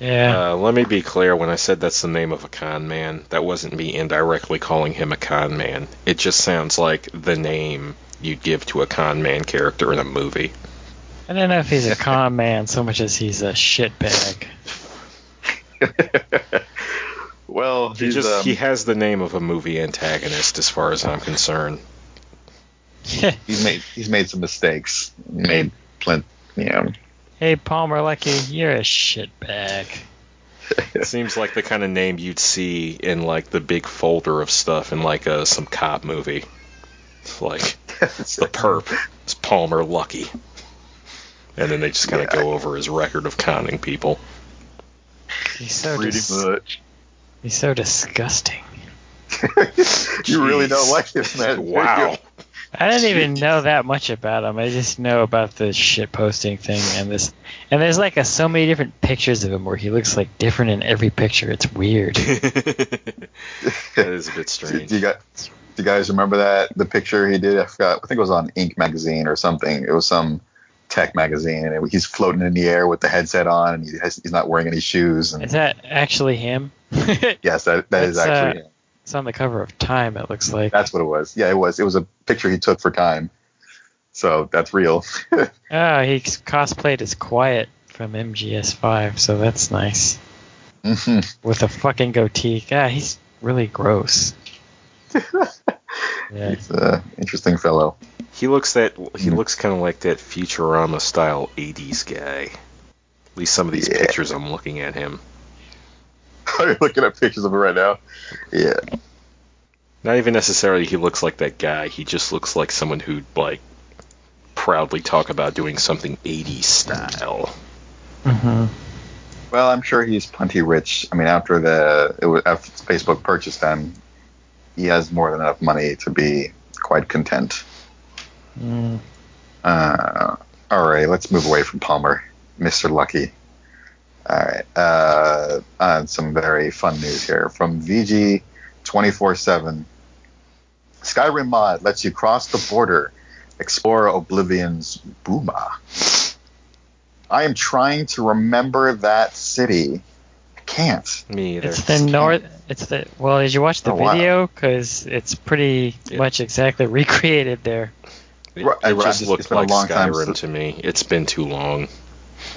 Yeah. Uh, let me be clear. When I said that's the name of a con man, that wasn't me indirectly calling him a con man. It just sounds like the name you'd give to a con man character in a movie. I don't know if he's a con man so much as he's a shitbag. well, He just um, he has the name of a movie antagonist, as far as I'm concerned. he's made he's made some mistakes. Made plenty, you know. Hey Palmer Luckey, you're a shitbag. It seems like the kind of name you'd see in like the big folder of stuff in like a, some cop movie. It's like it's the perp. It's Palmer Luckey. And then they just kind of Yeah. go over his record of conning people. He's so pretty dis- much. he's so disgusting. you really don't like this man. Wow. I didn't even know that much about him. I just know about the shit posting thing and this. And there's like a, so many different pictures of him where he looks like different in every picture. It's weird. that is a bit Do, strange. do you guys, do you guys remember that the picture he did? I forgot. I think it was on Ink magazine or something. It was some tech magazine, and he's floating in the air with the headset on, and he has, he's not wearing any shoes. And Is that actually him? yes, that that is actually uh, actually him. on the cover of Time. It looks like. that's what it was. Yeah, it was. It was a picture he took for Time. So that's real. Oh, he cosplayed as Quiet from MGS5, so that's nice. Mhm. With a fucking goatee. God, he's really gross. yeah. He's an interesting fellow. He looks that he Hmm. looks kind of like that Futurama style '80s guy. At least some of these Yeah. pictures I'm looking at him. Are you looking at pictures of him right now? Yeah. Not even necessarily he looks like that guy. He just looks like someone who'd like proudly talk about doing something '80s style. hmm Well, I'm sure he's plenty rich. I mean, after the it was, after Facebook purchased them, he has more than enough money to be quite content. Mm. Uh, all right, let's move away from Palmer, Mr. Luckey. All right, uh, on some very fun news here from VG 24/7. Skyrim mod lets you cross the border, explore Oblivion's Bruma. I am trying to remember that city. I can't. Me either. It's the north. It's the well. Did you watch the Oh, video? Because it's pretty Yeah. much exactly recreated there. It, Right, it right, just it's- looked it's been a like Skyrim since- to me. It's been too long.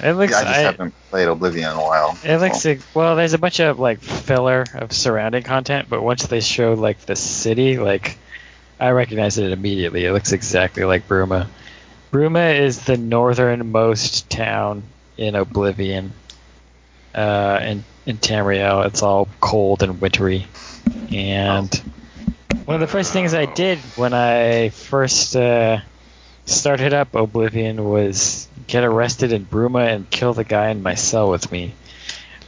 It looks. Yeah, I just I- haven't played Oblivion in a while. It looks so. like, well, there's a bunch of like filler of surrounding content, but once they showed like the city, like I recognized it immediately. It looks exactly like Bruma. Bruma is the northernmost town in Oblivion. Uh, in in Tamriel, it's all cold and wintry, and one of the first things I did when I first uh, started up Oblivion was get arrested in Bruma and kill the guy in my cell with me,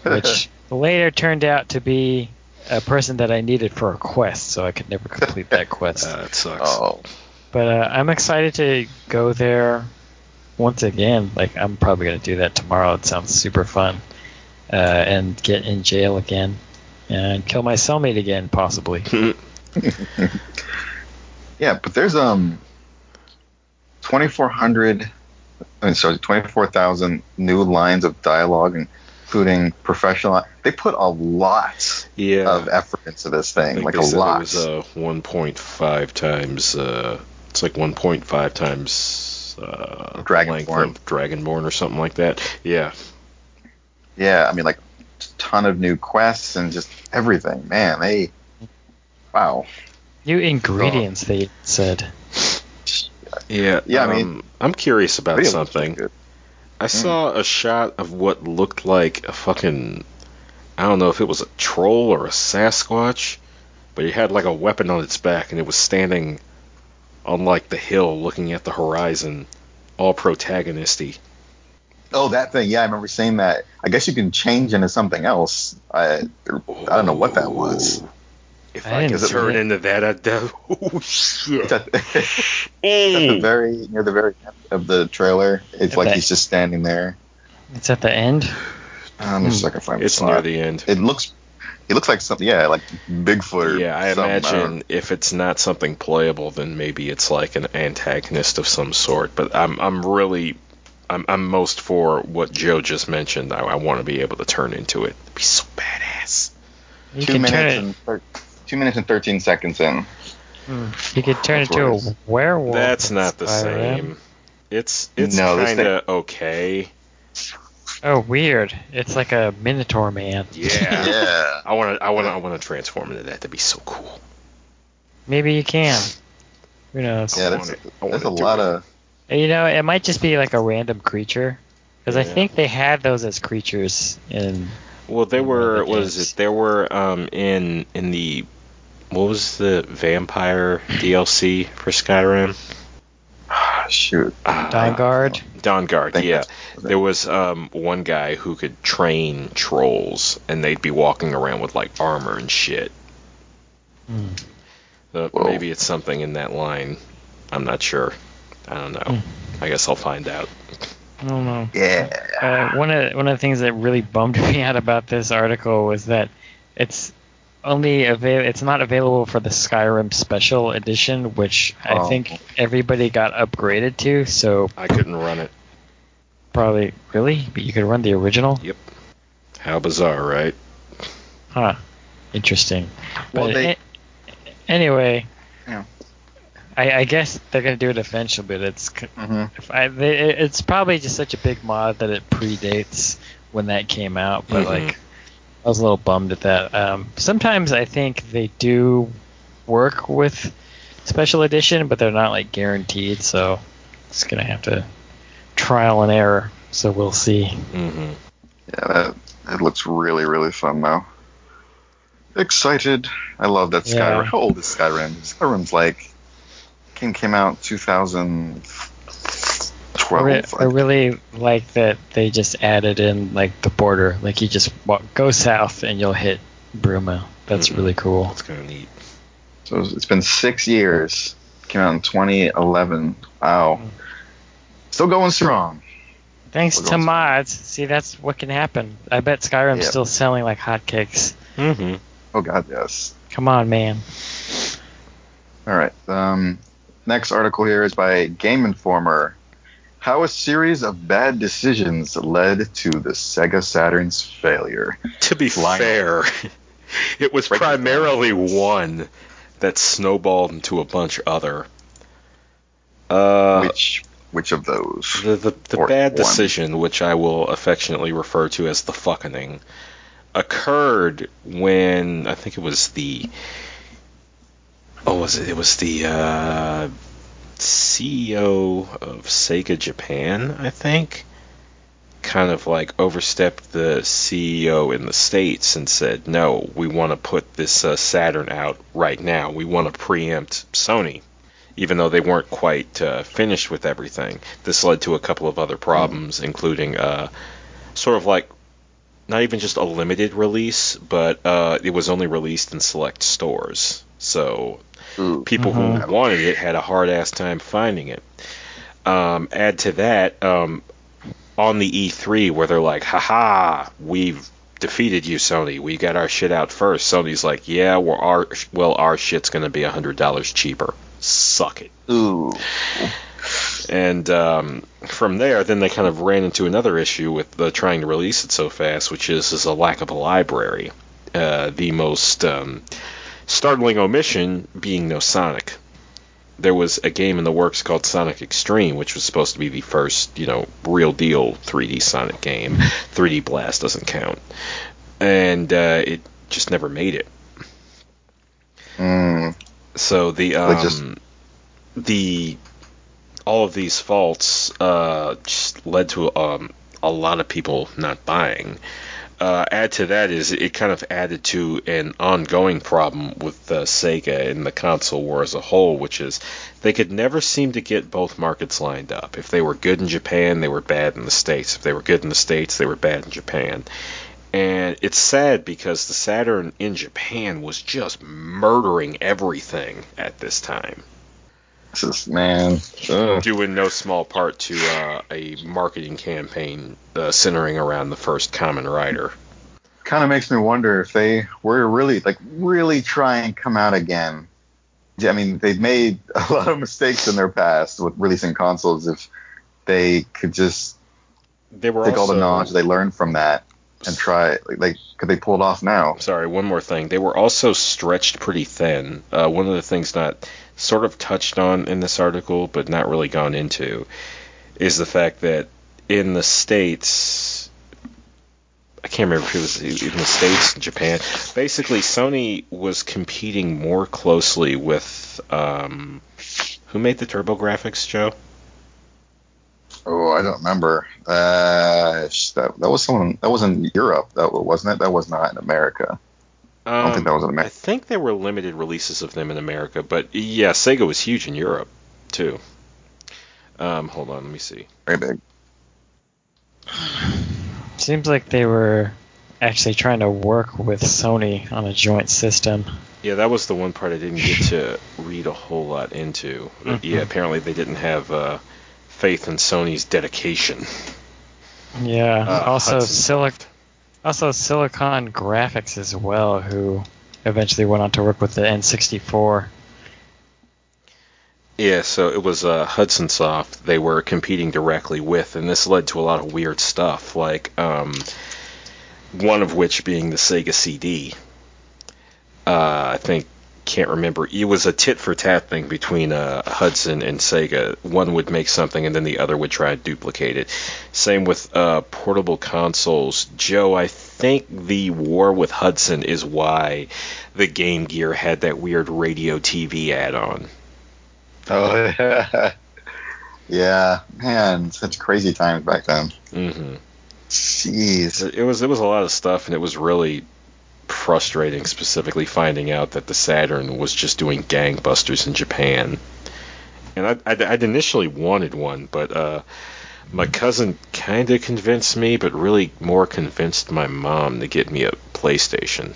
which later turned out to be a person that I needed for a quest, so I could never complete that quest. Uh, it sucks. Oh, But uh, I'm excited to go there once again. Like I'm probably gonna do that tomorrow. It sounds super fun, uh, and get in jail again, and kill my cellmate again, possibly. yeah, but there's um 2,400, I mean, sorry, 24,000 new lines of dialogue, including professional. They put a lot yeah. of effort into this thing, like a lot. It was uh, 1.5 times. Uh, it's like 1.5 times uh, Dragonborn. length of Dragonborn or something like that. Yeah. yeah, I mean, like a ton of new quests and just everything. Man, they wow. New ingredients, they said. Yeah. Yeah, I mean- um, I'm curious about something. I saw a shot of what looked like a fucking I don't know if it was a troll or a Sasquatch, but it had like a weapon on its back and it was standing on like the hill looking at the horizon, all protagonisty. Oh, that thing. Yeah, I remember seeing that. I guess you can change into something else. I I don't know what that was. If I I, see turn into that, I'd. Oh shit! It's at, at the very near the very end of the trailer. It's At like he's just standing there. It's at the end. Um, just so I find It's near the end. It looks. It looks like something. Yeah, like Bigfoot. Or Yeah, I imagine don't- if it's not something playable, then maybe it's like an antagonist of some sort. But I'm I'm really I'm I'm most for what Joe just mentioned. I, I want to be able to turn into it. It'd be so badass. You two can minutes turn it. and thir- two minutes and thirteen seconds in. Mm, You could turn That's into what a it is. werewolf. That's not the Skyrim. same. It's it's No, kind of okay. Oh, weird. It's like a Minotaur man. Yeah. Yeah. I want to I want to I want to transform into that. That'd be so cool. Maybe you can. Who knows? Yeah, I that's, wanna- that's a lot it. of. And, You know, it might just be like a random creature. Because I think they had those as creatures in. Well, they in were other what is games. it? There were um in in the what was the vampire DLC for Skyrim? Ah, shoot. Uh, Dawnguard. Dawnguard, think yeah. that's- was? There was um, one guy who could train trolls, and they'd be walking around with like armor and shit. Hmm. So maybe it's something in that line. I'm not sure. I don't know. Hmm. I guess I'll find out. I don't know. Yeah. Uh, one of one of the things that really bummed me out about this article was that it's only avail- it's not available for the Skyrim Special Edition, which I Oh. think everybody got upgraded to. So I couldn't run it. probably really, but you could run the original. Yep. How bizarre, right? Huh. Interesting. Well, But they- a- anyway, Yeah. I, I guess they're gonna do it eventually, but it's c- hmm if I, they, it's probably just such a big mod that it predates when that came out. But Mhm. like, I was a little bummed at that. Um, sometimes I think they do work with special edition, but they're not like guaranteed. So it's gonna have to trial and error. So we'll see. Mm-hmm. Yeah, that it looks really really fun though. Excited! I love that Yeah. Skyrim. How old is Skyrim? Skyrim's like came came out 2012. I, re- I really like that they just added in like the border. Like you just walk, go south and you'll hit Bruma. That's Mhm. really cool. That's kind of neat. so it's been six years. Came out in 2011. Wow. Still going strong. Thanks We're to going mods. See, that's what can happen. I bet Skyrim's Yep. still selling like hotcakes. Mm-hmm. Oh god, yes. Come on, man. All right. Um, next article here is by Game Informer. How a series of bad decisions led to the Sega Saturn's failure. To be fair, it was primarily one that snowballed into a bunch other. Uh, which which of those? the the, the bad one. decision, which I will affectionately refer to as the fucking, occurred when I think it was the. Oh, was it? It was the uh, CEO of Sega Japan, I think. Kind of like overstepped the CEO in the states and said, "No, we want to put this uh, Saturn out right now. We want to preempt Sony." even though they weren't quite uh, finished with everything. This led to a couple of other problems, including uh, sort of like not even just a limited release, but uh, it was only released in select stores. So Ooh. people Mhm. who wanted it had a hard ass time finding it. Um, add to that, um, on the E3 where they're like, haha, we've defeated you, Sony. We got our shit out first. Sony's like, yeah, well, our, well, our shit's going to be $100 cheaper. Suck it. Ooh. And um, from there, then they kind of ran into another issue with the trying to release it so fast, which is, is a lack of a library. Uh, the most um, startling omission being no Sonic. There was a game in the works called Sonic X-treme, which was supposed to be the first, you know, real deal 3D Sonic game. 3D Blast doesn't count, and uh, it just never made it. Mm. So the um, just- the all of these faults uh, just led to um, a lot of people not buying. Uh, add to that is it kind of added to an ongoing problem with uh, Sega and the console war as a whole, which is they could never seem to get both markets lined up. If they were good in Japan, they were bad in the States. If they were good in the States, they were bad in Japan. And it's sad because the Saturn in Japan was just murdering everything at this time, Is man. Ugh. due in no small part to uh, a marketing campaign uh, centering around the first Common Rider. Kind of makes me wonder if they were really like really try and come out again. I mean, they've made a lot of mistakes in their past with releasing consoles. If they could just They were take all the knowledge they learned from that and try, like, like could they pull it off now? Sorry, one more thing. They were also stretched pretty thin. Uh, one of the things not sort of touched on in this article, but not really gone into, is the fact that in the states, I can't remember if it was in the states, Japan. Basically, Sony was competing more closely with um, who made the TurboGrafx, Joe? Oh, I don't remember. Uh, that that was someone that was in Europe. That wasn't it. That was not in America. I don't think that was in Um, I think there were limited releases of them in America, but yeah, Sega was huge in Europe too. Um, hold on, let me see. Very big. Seems like they were actually trying to work with Sony on a joint system. Yeah, that was the one part I didn't get to read a whole lot into. But Yeah, apparently they didn't have uh, faith in Sony's dedication. Yeah. Uh, also, Hudson Silic- also Silicon Graphics as well, who eventually went on to work with the N64. Yeah, so it was uh, Hudson Soft they were competing directly with, and this led to a lot of weird stuff, like um, one of which being the Sega CD. Uh, I think can't remember. It was a tit for tat thing between uh, Hudson and Sega. One would make something, and then the other would try to duplicate it. Same with uh, portable consoles. Joe, I think the war with Hudson is why the Game Gear had that weird radio TV add-on. Oh yeah, yeah, man, such crazy times back then. hmm Jeez. It was it was a lot of stuff, and it was really frustrating, specifically finding out that the Saturn was just doing gangbusters in Japan. And I, I'd, I'd initially wanted one, but uh, my cousin kind of convinced me, but really more convinced my mom to get me a PlayStation.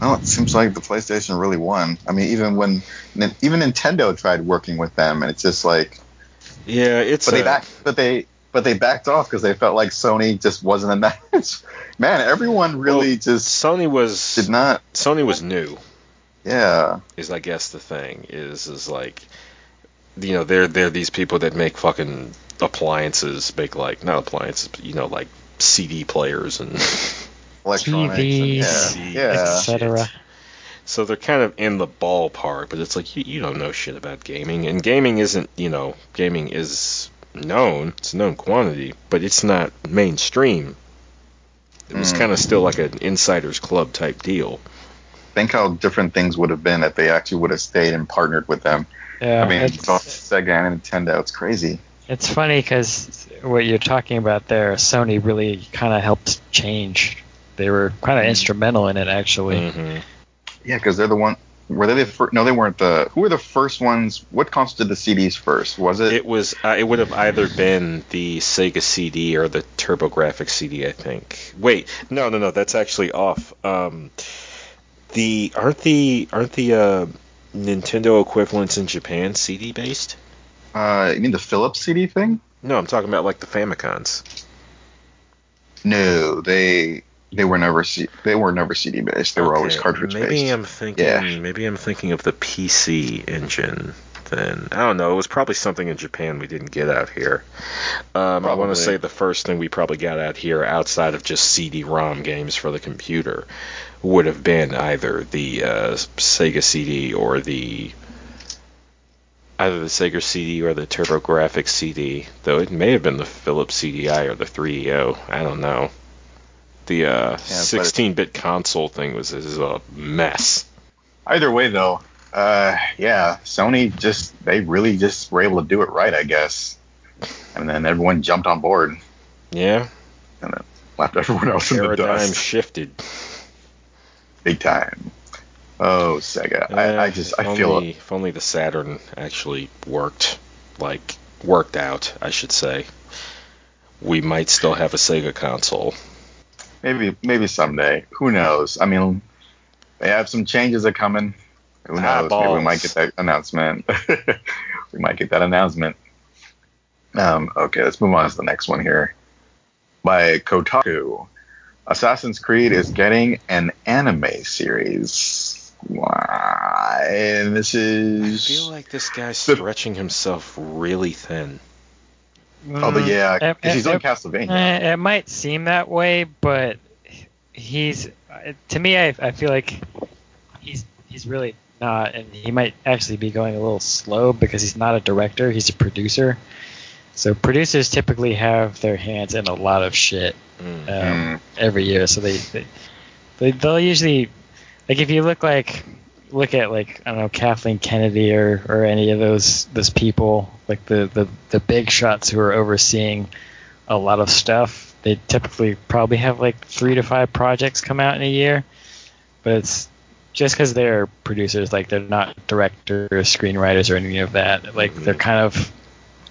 No, it seems like the PlayStation really won. I mean, even when even Nintendo tried working with them, and it's just like, Yeah, it's but they uh, back, but they but they backed off because they felt like Sony just wasn't a match. Man, everyone really well, just Sony was did not. Sony was new. Yeah, is I guess the thing is is like you know they're they're these people that make fucking appliances make like not appliances but you know like CD players and electronics. TVs, and, yeah, yeah. etc. so they're kind of in the ballpark but it's like you, you don't know shit about gaming and gaming isn't you know gaming is known it's a known quantity but it's not mainstream it was Mm. kind of still like an insiders club type deal Think how different things would have been if they actually would have stayed and partnered with them. Yeah, I mean, it's, it's Sega and Nintendo. It's crazy. it's funny because what you're talking about there, Sony really kind of helped change. They were kind of instrumental in it, actually. hmm Yeah, because they're the one. Were they the first? No, they weren't the. Who were the first ones? What constituted the CDs first? Was it? It was. Uh, it would have either been the Sega CD or the TurboGrafx CD. I think. Wait, no, no, no. That's actually off. Um, the aren't the aren't the uh, Nintendo equivalents in Japan CD based? uh, you mean the Philips CD thing? No, I'm talking about like the Famicoms. No, they they were never C, they were never CD based. They were always Okay, cartridge Maybe based. I'm thinking. Yeah. Maybe I'm thinking of the PC engine. Then I don't know. It was probably something in Japan we didn't get out here. Um, I want to say the first thing we probably got out here, outside of just CD-ROM games for the computer, would have been either the uh, Sega CD or the either the Sega CD or the TurboGrafx CD. Though it may have been the Philips CDI or the 3DO. I don't know. The uh, but- 16-bit console thing was is a mess. Either way, though, uh, yeah, Sony just they really just were able to do it right, I guess. And then everyone jumped on board Yeah, and then left everyone else in the paradigm dust shifted. big time. Oh, Sega! Uh, I, I just I feel if only the Saturn actually worked, like worked out, I should say. We might still have a Sega console. Maybe maybe someday. Who knows? I mean, they have some changes are coming. Who knows? Maybe we might get that announcement. we might get that announcement. Um, okay, let's move on to the next one here. By Kotaku, Assassin's Creed is getting an anime series. Why? And this is. I feel like this guy's The- stretching himself really thin. Oh, but yeah, 'cause Mm, he's eh, on Castlevania. eh, it might seem that way, but he's uh, to me. I, I feel like he's he's really not, and he might actually be going a little slow because he's not a director. He's a producer. So producers typically have their hands in a lot of shit Mm. um, Mm. every year. So they, they they they'll usually like if you look like look at like I don't know Kathleen Kennedy or or any of those those people like the the the big shots who are overseeing a lot of stuff. They typically probably have like three to five projects come out in a year, but it's just because they're producers, like they're not directors, screenwriters, or any of that. Like they're kind of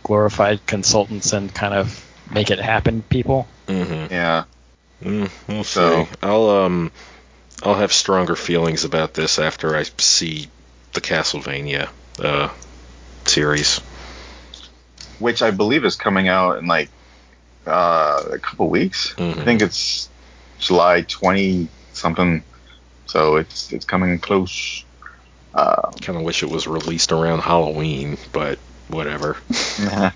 glorified consultants and kind of make it happen people. hmm Yeah. Mm, we'll So- see. I'll um, I'll have stronger feelings about this after I see the Castlevania uh series. which I believe is coming out in like uh, a couple weeks. Mhm. I think it's July twenty something. So it's it's coming close. Uh, Kind of wish it was released around Halloween, but whatever.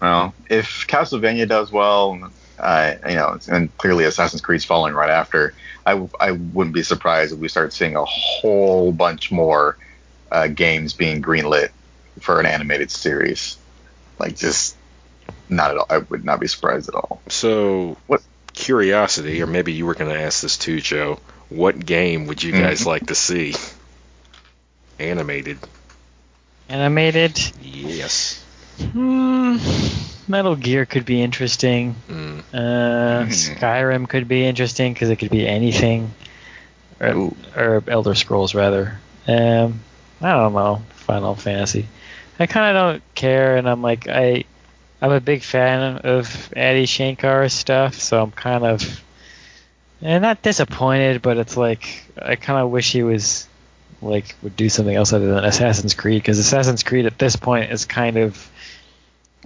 well, if Castlevania does well, I you know, and clearly Assassin's Creed's following right after, I, I wouldn't be surprised if we start seeing a whole bunch more uh, games being greenlit for an animated series. Like just not at all. I would not be surprised at all. So, What- curiosity, or maybe you were going to ask this too, Joe. What game would you guys Mhm. like to see animated? Animated. Yes. Hmm. Metal Gear could be interesting. Mm. Uh, Hmm. Skyrim could be interesting because it could be anything, or, or Elder Scrolls rather. Um, I don't know. Final Fantasy. I kind of don't care, and I'm like I, I'm a big fan of Adi Shankar's stuff, so I'm kind of, and not disappointed, but it's like I kind of wish he was, like, would do something else other than Assassin's Creed, because Assassin's Creed at this point is kind of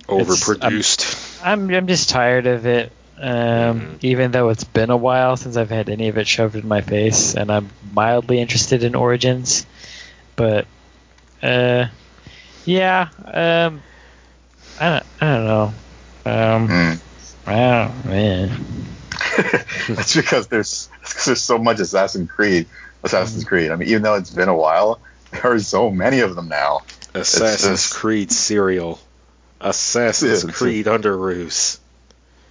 It's- I'm- Overproduced. I'm I'm just tired of it. Um, Mhm. Even though it's been a while since I've had any of it shoved in my face, and I'm mildly interested in Origins, but uh, yeah, um, I don't I don't know. Um, Mm. I don't man. That's because there's because there's so much Assassin's Creed. Assassin's Creed. I mean, even though it's been a while, there are so many of them now. Assassin's just- Creed cereal. Assassin's Yeah, Creed Underoos.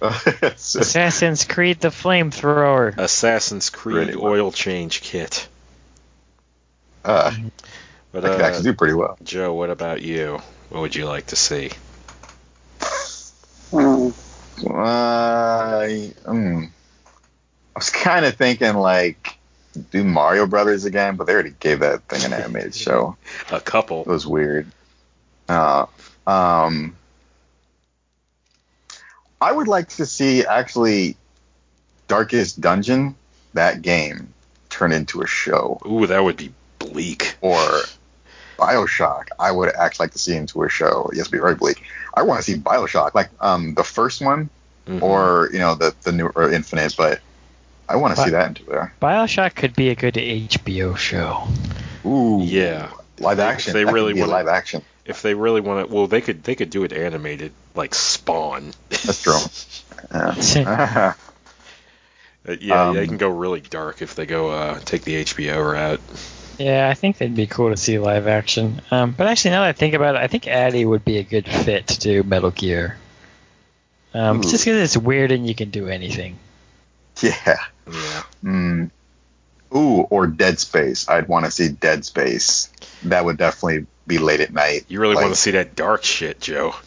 It's just- Assassin's Creed: The Flamethrower. Assassin's Creed Pretty much. oil change kit. uh, But that could uh, actually do pretty well. Joe, what about you? What would you like to see? Uh, mm, I was kind of thinking like do Mario Brothers again, but they already gave that thing an animated show. A couple. It was weird. Uh, um, I would like to see actually Darkest Dungeon, that game, turn into a show. Ooh, that would be bleak. Or Bioshock, I would actually like to see into a show. Yes, be very bleak. I want to see Bioshock, like um, the first one, Mhm. or you know the the new or Infinite, but I want to see that into there. Bioshock could be a good HBO show. Ooh, yeah. live They- action. they That really wanna- live action. If they really want to, well, they could they could do it animated, like Spawn. That's true. Yeah. Uh, yeah, Um, they can go really dark if they go uh, take the HBO route. Yeah, I think that'd be cool to see live action. Um, but actually, now that I think about it, I think Adi would be a good fit to do Metal Gear. Um, just because it's weird and you can do anything. yeah. Yeah. Mm. Ooh, or Dead Space. I'd want to see Dead Space. That would definitely be late at night. You really Like- want to see that dark shit, Joe?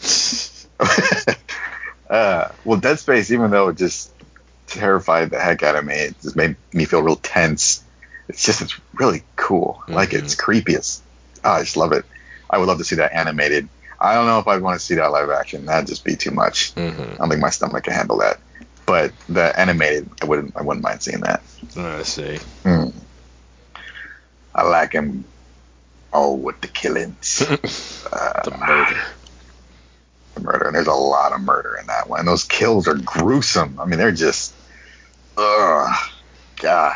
uh, well, Dead Space, even though it just terrified the heck out of me, it just made me feel real tense. It's just, it's really cool. I Like it's creepy. It's, oh, I just love it. I would love to see that animated. I don't know if I'd want to see that live action. That'd just be too much. hmm I don't think my stomach can handle that. But the animated, I wouldn't, I wouldn't mind seeing that. I see. Hmm. I like him. Oh, with the killings, uh, The murder. the murder, and there's a lot of murder in that one. Those kills are gruesome. I mean, they're just, ugh, God,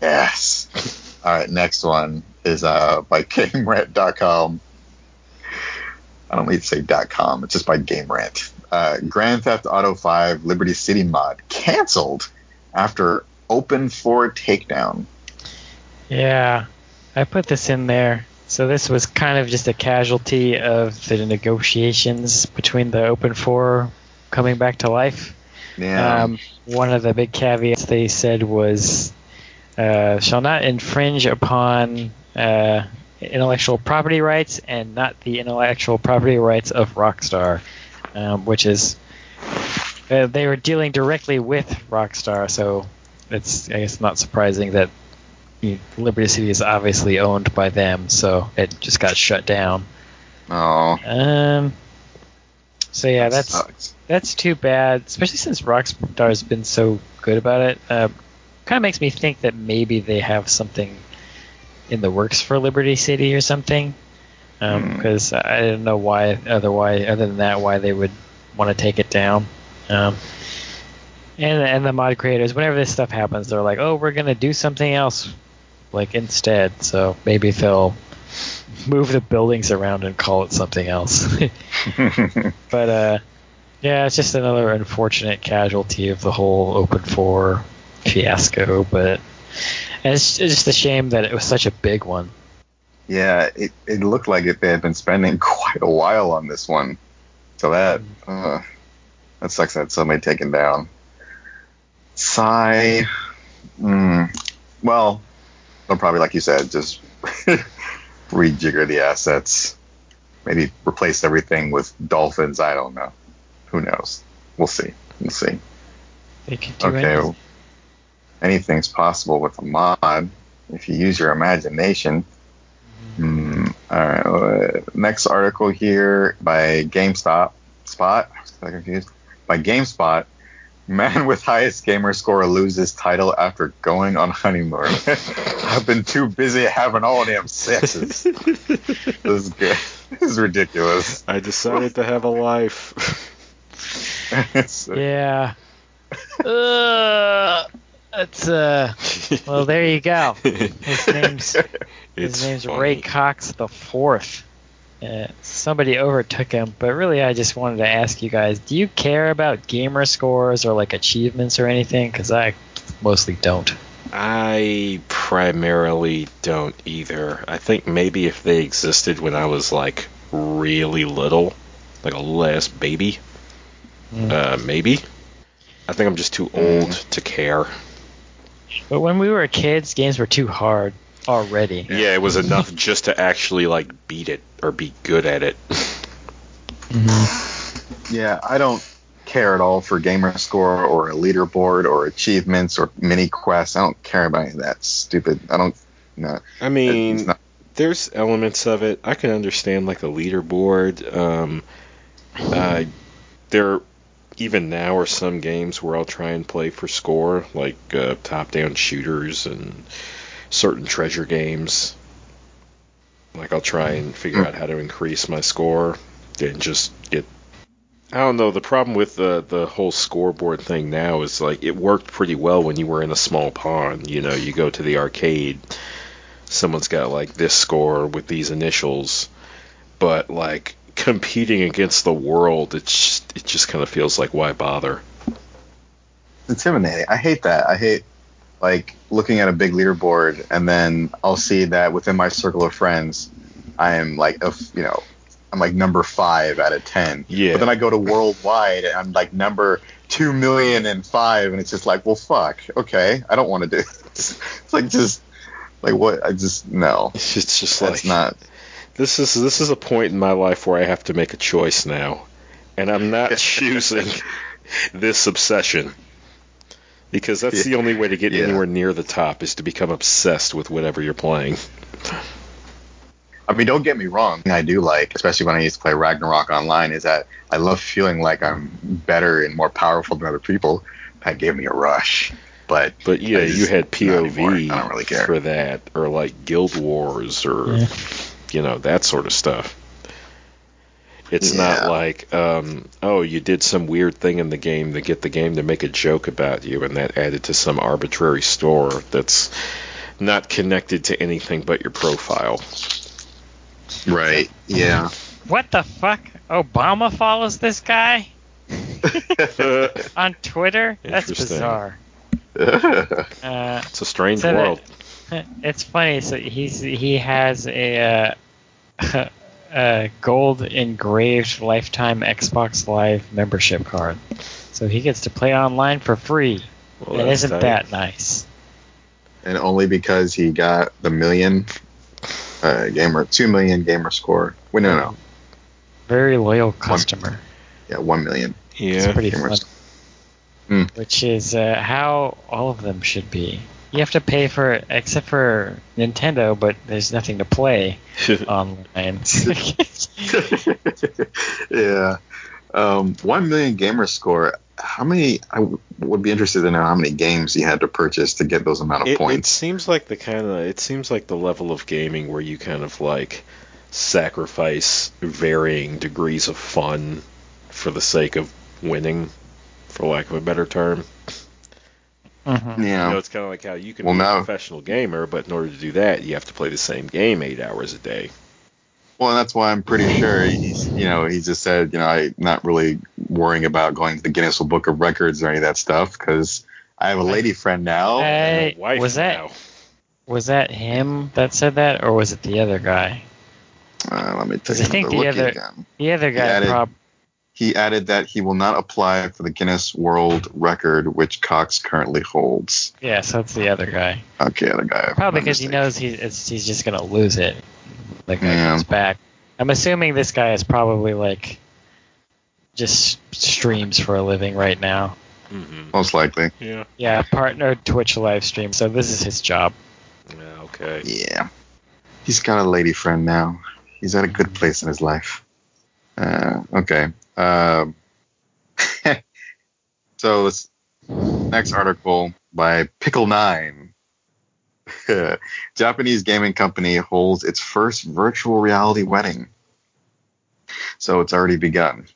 yes. All right, next one is uh by GameRant.com. I don't need to say .com. It's just by GameRant. Uh, Grand Theft Auto 5 Liberty City mod canceled after OpenIV takedown. Yeah, I put this in there. So this was kind of just a casualty of the negotiations between the OpenIV coming back to life. Yeah. Um, one of the big caveats they said was uh, shall not infringe upon uh, intellectual property rights and not the intellectual property rights of Rockstar, um, which is uh, they were dealing directly with Rockstar, so it's I guess not surprising that you know, Liberty City is obviously owned by them, so it just got shut down. oh, Um. So yeah, that that's sucks. that's too bad, especially since Rockstar's been so good about it. Uh, kind of makes me think that maybe they have something in the works for Liberty City or something. Because I don't know why, otherwise, other than that, why they would want to take it down. Um, and and the mod creators, whenever this stuff happens, they're like, "Oh, we're gonna do something else like instead. So maybe they'll move the buildings around and call it something else. but uh, yeah, it's just another unfortunate casualty of the whole OpenIV fiasco. But it's, it's just a shame that it was such a big one. Yeah, it, it looked like it, they had been spending quite a while on this one. So that uh, that sucks that somebody taken down. Sigh. Mm, well, they'll probably, like you said, just rejigger the assets. Maybe replace everything with dolphins. I don't know. Who knows? We'll see. We'll see. They could do Okay. anything. Anything's possible with a mod if you use your imagination. Hmm. All right. next article here by GameStop. Spot. I was confused. By GameSpot. Man with highest gamer score loses title after going on honeymoon. I've been too busy having all damn sexes. this is good. This is ridiculous. I decided to have a life. It's- Yeah. uh, that's uh. Well, there you go. His name's his name's funny. Ray Cox the fourth. Uh, somebody overtook him, but really, I just wanted to ask you guys: Do you care about gamer scores or like achievements or anything? Because I mostly don't. I primarily don't either. I think maybe if they existed when I was like really little, like a last baby, Mm. uh, maybe. I think I'm just too old to care. But when we were kids, games were too hard already. Yeah, it was enough just to actually like beat it or be good at it. Yeah, I don't care at all for gamer score or a leaderboard or achievements or mini quests. I don't care about any of that stupid. I don't. No, I mean, not- there's elements of it. I can understand like a leaderboard. Um, uh, there, even now, are some games where I'll try and play for score, like uh, top-down shooters and certain treasure games. Like I'll try and figure out how to increase my score and just get. I don't know. The problem with the the whole scoreboard thing now is like it worked pretty well when you were in a small pond. You know, you go to the arcade someone's got like this score with these initials, but like competing against the world, it's just, it just kind of feels like why bother? it's intimidating. I hate that. I hate like looking at a big leaderboard and then I'll see that within my circle of friends, I am like a you know. I'm like number five out of ten. Yeah. But then I go to worldwide and I'm like number two million and five, and it's just like, well, fuck. Okay, I don't want to do. This. It's like just like what? I just no. It's just That's like not. This is this is a point in my life where I have to make a choice now, and I'm not choosing this obsession because that's the only way to get Yeah. anywhere near the top is to become obsessed with whatever you're playing. I mean, don't get me wrong. I do like, especially when I used to play Ragnarok online, is that I love feeling like I'm better and more powerful than other people. That gave me a rush. But But yeah, you had. POV I don't really care. for that, or like Guild Wars, or Yeah. You know that sort of stuff. It's Yeah. not like, um, oh, you did some weird thing in the game to get the game to make a joke about you, and that added to some arbitrary store that's not connected to anything but your profile. right, yeah. What the fuck? Obama follows this guy on Twitter? That's bizarre. Uh, It's a strange So that- world. it's funny. So he's he has a, uh, a gold engraved lifetime Xbox Live membership card, so he gets to play online for free. Well, and isn't tight. that nice? and only because he got the million uh, gamer, two million gamer score. Wait, no, no, Very loyal customer, yeah, one million. it's Yeah. pretty gamer fun. Hmm. Which is uh, how all of them should be. You have to pay for it, except for Nintendo, but there's nothing to play online. yeah. Um, one million gamer score. How many? I w- would be interested to know how many games you had to purchase to get those amount of it, it points. seems like the kind of it seems like the level of gaming where you kind of like sacrifice varying degrees of fun for the sake of winning for lack of a better term hmm Yeah. You know, it's kind of like how you can Well, be now- a professional gamer, but in order to do that, you have to play the same game eight hours a day. Well, and that's why I'm pretty sure he's, you know, he just said, you know, I'm not really worrying about going to the Guinness Book of Records or any of that stuff because I have a lady friend now. Hey, My wife was that now. was that him that said that, or was it the other guy? Uh, let me take 'Cause I think the other- again. The other guy added- prob- He added that he will not apply for the Guinness World Record, which Cox currently holds. yeah, so it's the other guy. Okay, the guy. Probably because he knows he, he's just gonna lose it. The guy Yeah. comes back. I'm assuming this guy is probably like just streams for a living right now. hmm Most likely. Yeah. Yeah, partner Twitch live stream. So this is his job. Yeah. Okay. Yeah. He's got a lady friend now. He's at a good place in his life. Uh, okay. Um, so this next article by Pickle Nine. Japanese gaming company holds its first virtual reality wedding. So it's already begun.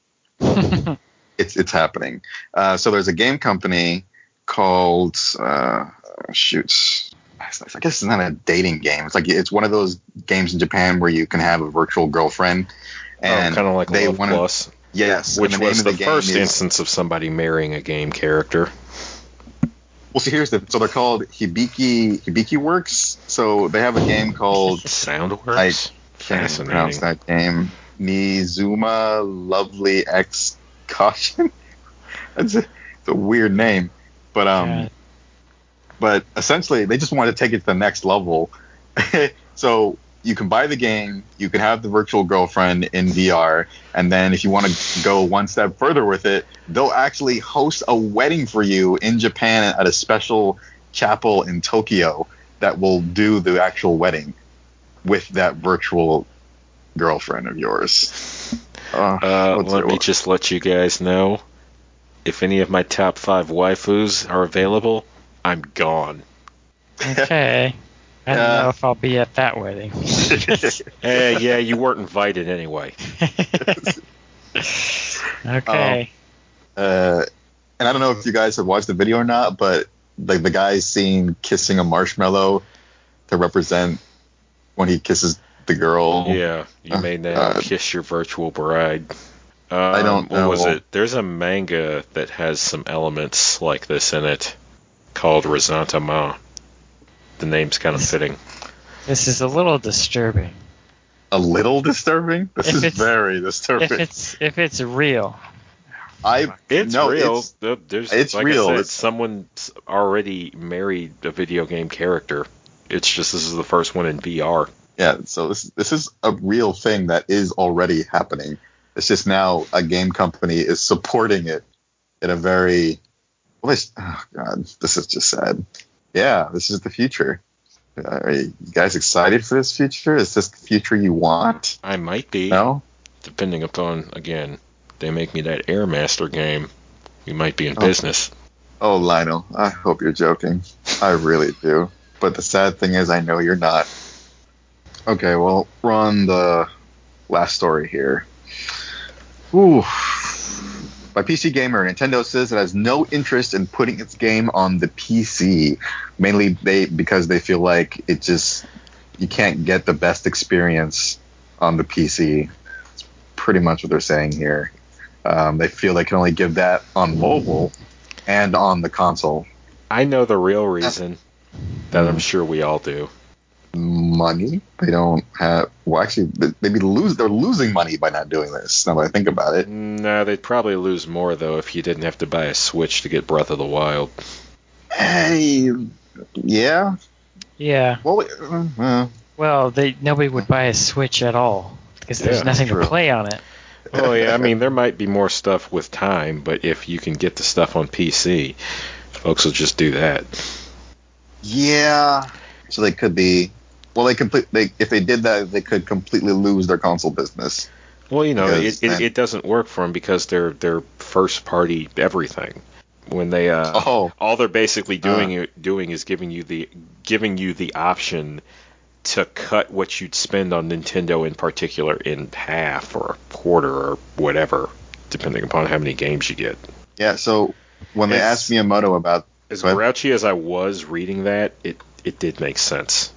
It's it's happening. Uh, so there's a game company called uh, shoots. I guess it's not a dating game. It's like it's one of those games in Japan where you can have a virtual girlfriend, and oh, kind of like they Love wanna- Plus, yes, which the was the, the, first is, instance of somebody marrying a game character. Well, see, here's the so they're called Hibiki Hibiki Works. So they have a game called Soundworks. can't pronounce that game. Nizuma Lovely X Caution. That's a, it's a weird name, but um, Yeah. but essentially they just wanted to take it to the next level. so you can buy the game, you can have the virtual girlfriend in VR, and then if you want to go one step further with it, they'll actually host a wedding for you in Japan at a special chapel in Tokyo that will do the actual wedding with that virtual girlfriend of yours. Uh, Uh, let me just let you guys know if any of my top five waifus are available, I'm gone. Okay. I don't Yeah. know if I'll be at that wedding. Eh, yeah, you weren't invited anyway. okay. uh, and I don't know if you guys have watched the video or not, but like the guy's seen kissing a marshmallow to represent when he kisses the girl. Yeah, you Uh, may now uh, kiss your virtual bride. Um, I don't What was it? There's a manga that has some elements like this in it called Resentment. The name's kind of fitting. This is a little disturbing. A little disturbing. This If is it's- very If disturbing. it's if it's real. I It's no, real. It's, There- There's, it's like real. I said, It's- someone's already married a video game character. It's just this is the first one in VR. yeah. So this this is a real thing that is already happening. It's just now a game company is supporting it in a very well. Oh god, this is just sad. Yeah, this is the future. Uh, are you guys excited for this future? Is this the future you want? I might be, No. depending upon again, they make me that Airmaster game. We might be in Oh. business. Oh, Lionel, I hope you're joking. I really do. But the sad thing is, I know you're not. Okay, well, we're on the last story here. Ooh. By PC Gamer, Nintendo says it has no interest in putting its game on the PC, mainly they because they feel like it just you can't get the best experience on the PC. It's pretty much what they're saying here. Um, they feel they can only give that on mobile and on the console. I know the real reason that I'm sure we all do. Money. They don't have. Well, actually, they- they'd be lose. They're losing money by not doing this. Now that I think about it. No, they'd probably lose more though if you didn't have to buy a Switch to get Breath of the Wild. Hey, yeah. Yeah. Well, uh, uh, Well, they nobody would buy a Switch at all because there's Yeah, nothing true. to play on it. Oh yeah, I mean there might be more stuff with time, but if you can get the stuff on PC, folks will just do that. yeah. So they could be. Well, they complete. They if they did that, they could completely lose their console business. Well, you know, Because it, it, it doesn't work for them because they're they're first party everything. When they uh, Oh, all they're basically doing Uh. doing is giving you the giving you the option to cut what you'd spend on Nintendo in particular in half or a quarter or whatever, depending upon how many games you get. yeah. So when they It's- asked Miyamoto about As grouchy as I was reading that, it it did make sense.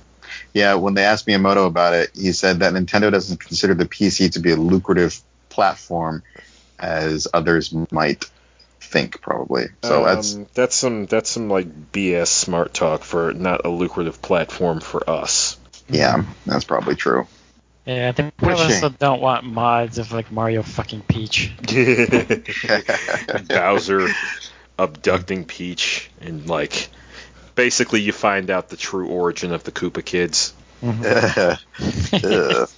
Yeah, when they asked Miyamoto about it, he said that Nintendo doesn't consider the PC to be a lucrative platform as others might think, probably. So that's Um, that's some that's some like BS smart talk for not a lucrative platform for us. yeah, that's probably true. Yeah, they What a probably also don't want mods of like Mario fucking Peach. Bowser abducting Peach and like basically you find out the true origin of the Koopa kids. Ugh. Ugh.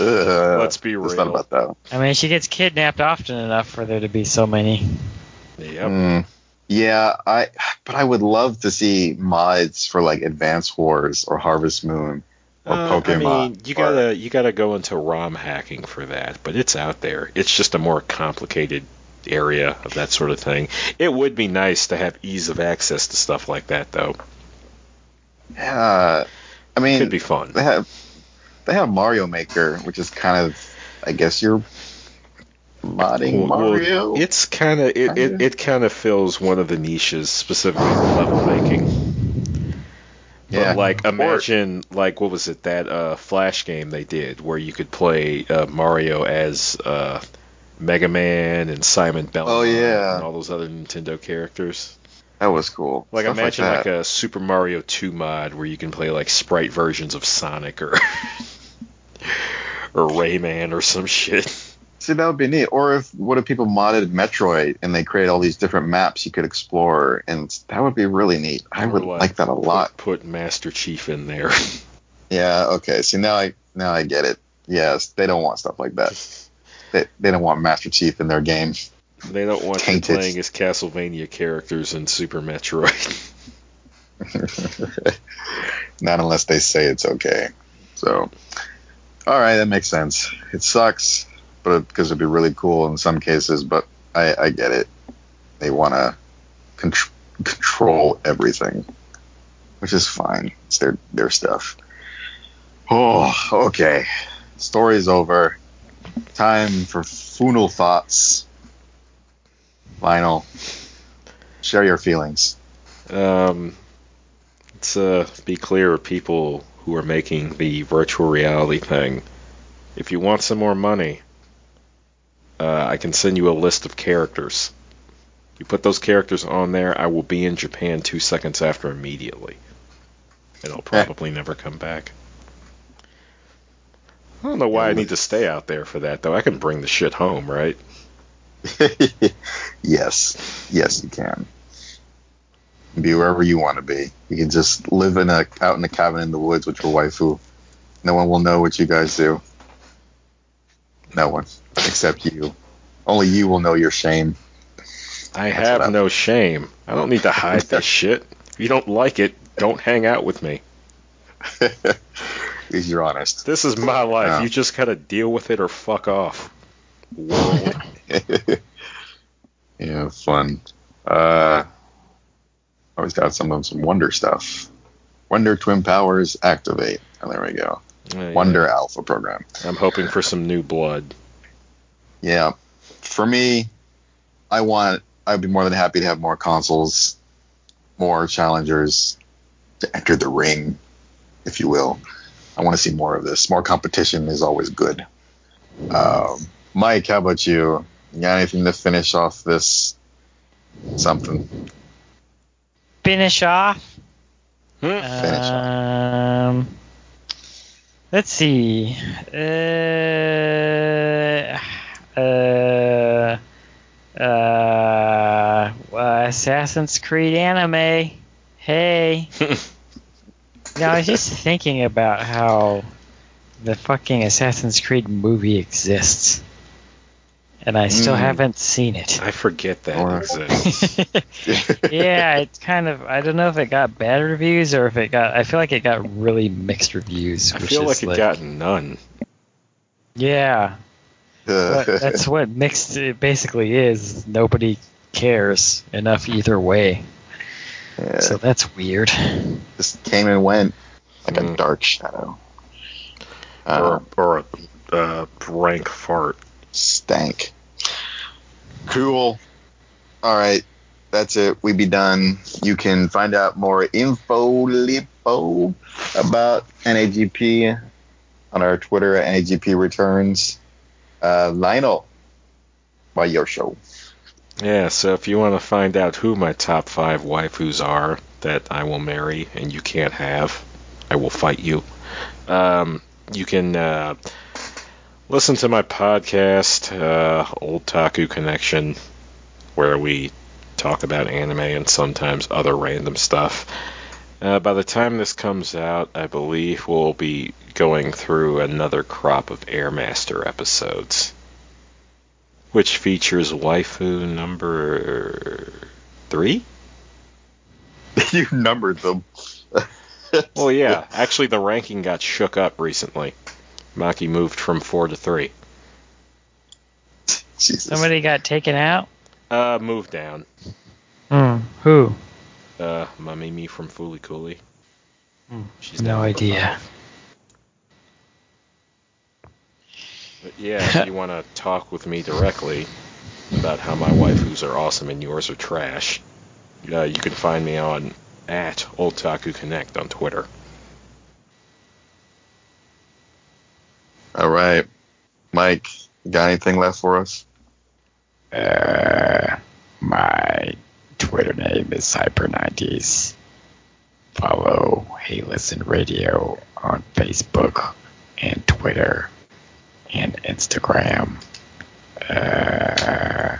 Ugh. Let's be Let's real. not about that. I mean, she gets kidnapped often enough for there to be so many. Yep. Mm. Yeah, I but I would love to see mods for like Advance Wars or Harvest Moon or Uh, Pokemon. I mean, you gotta you gotta go into ROM hacking for that, but it's out there. It's just a more complicated area of that sort of thing. It would be nice to have ease of access to stuff like that, though. Yeah, I mean, it Could be fun. they have they have Mario Maker, which is kind of, I guess you're modding Well, well, Mario. it's kind of it, it, Kinda. it kind of fills one of the niches, specifically level making. yeah, But like Or- imagine like what was it that uh, Flash game they did where you could play uh, Mario as uh, Mega Man and Simon Belmont Oh, yeah. and all those other Nintendo characters. that was cool. Like Stuff imagine like, like, a Super Mario 2 mod where you can play like sprite versions of Sonic or or Rayman or some shit. See, that would be neat. Or if what if people modded Metroid and they create all these different maps you could explore, and that would be really neat. I Or, would like, like that a lot. Put, put Master Chief in there. Yeah. Okay. See now I now I get it. Yes, they don't want stuff like that. They they don't want Master Chief in their game. they don't want you Tainted. playing as Castlevania characters in Super Metroid. Not unless they say it's okay. So, all right, that makes sense. It sucks, but because it'd be really cool in some cases. But I, I get it. They want to contr- control everything, which is fine. It's their their stuff. Oh, okay. Story's over. Time for funal thoughts. Lionel, share your feelings. Um, let's uh, be clear, people who are making the virtual reality thing. If you want some more money, uh, I can send you a list of characters. You put those characters on there, I will be in Japan two seconds after immediately. And I'll probably never come back. I don't know why I need to stay out there for that, though. I can bring the shit home, right? yes, yes, you can. Be wherever you want to be. You can just live in a out in a cabin in the woods with your waifu. No one will know what you guys do. No one except you. Only you will know your shame. I That's have no shame. I don't need to hide this shit. If you don't like it, don't hang out with me. Because you're honest. This is my life. Yeah. You just gotta deal with it or fuck off. World. yeah, fun. Uh, always got some of some Wonder stuff. Wonder Twin Powers activate. And there we go. Yeah. Wonder Alpha program. I'm hoping for some new blood. Yeah. For me, I want I'd be more than happy to have more consoles, more challengers to enter the ring, if you will. I want to see more of this. More competition is always good. Um, Mike, how about you? You got anything to finish off this something? Finish off. Hmm? Finish off. Um, let's see. Uh, uh, uh, Assassin's Creed anime. Hey. now I was just thinking about how the fucking Assassin's Creed movie exists, and I still Mm. haven't seen it. I forget that Or- exists. yeah, it's kind of. I don't know if it got bad reviews or if it got. I feel like it got really mixed reviews. I which feel like it got none. Yeah, but that's what mixed it basically is. Nobody cares enough either way. Yeah, So that's weird. just came and went like Mm. a dark shadow. Or, Um, or a uh, rank fart. stank. Cool. All right. that's it. We be done. You can find out more info lipo about NAGP on our Twitter at NAGP Returns. Uh, Lionel, by your show. Yeah, so if you want to find out who my top five waifus are that I will marry and you can't have, I will fight you. Um, you can uh, listen to my podcast, uh, Old Taku Connection, where we talk about anime and sometimes other random stuff. Uh, by the time this comes out, I believe we'll be going through another crop of Airmaster episodes, which features waifu number three. you numbered them. Well, yeah, actually, the ranking got shook up recently. Maki moved from four to three. Jesus. Somebody got taken out. Uh, moved down. Hmm. Who? Uh, Mamimi from Fooly Cooly. Hmm, She's no idea. five. But yeah, if you want to talk with me directly about how my waifus are awesome and yours are trash, uh, you can find me on at Old Taku Connect on Twitter. All right. Mike, got anything left for us? Uh, my Twitter name is Hyper90s. Follow Hey Listen Radio on Facebook and Twitter and Instagram. Uh,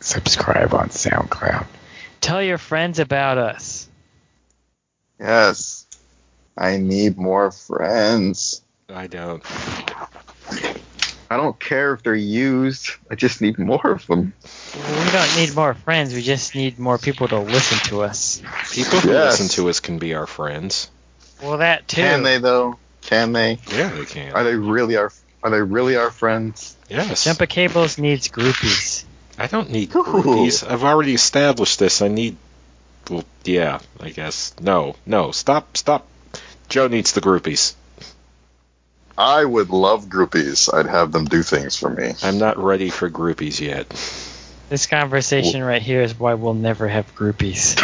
subscribe on SoundCloud. Tell your friends about us. Yes. I need more friends. I don't. I don't care if they're used. I just need more of them. We don't need more friends. We just need more people to listen to us. People who Yes. listen to us can be our friends. Well, that too. Can they though? Can they? Yeah, they can. Are they really our Are they really our friends? yes. Jumpa Cables needs groupies. I don't need Ooh. groupies. I've already established this. I need. Well, yeah, I guess. No, no, stop, stop. Joe needs the groupies. I would love groupies. I'd have them do things for me. I'm not ready for groupies yet. This conversation right here is why we'll never have groupies.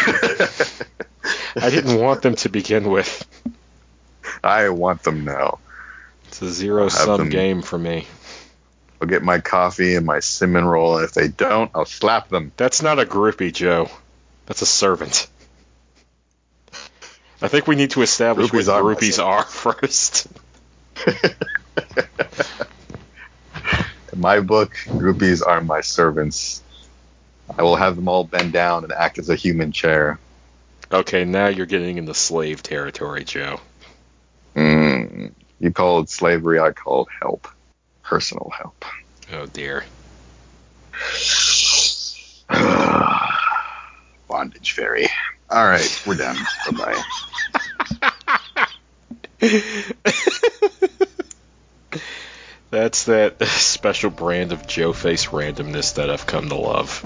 I didn't want them to begin with. I want them now. It's a zero sum game for me. I'll get my coffee and my cinnamon roll, if they don't, I'll slap them. That's not a groupie, Joe. That's a servant. I think we need to establish Groupies what are groupies are first. In my book, groupies are my servants. I will have them all bend down and act as a human chair. Okay, now you're getting into slave territory, Joe. Mm, you call it slavery, I call it help. Personal help. Oh dear. Bondage fairy. All right, we're done. Bye bye. That's that special brand of Joe Face randomness that I've come to love.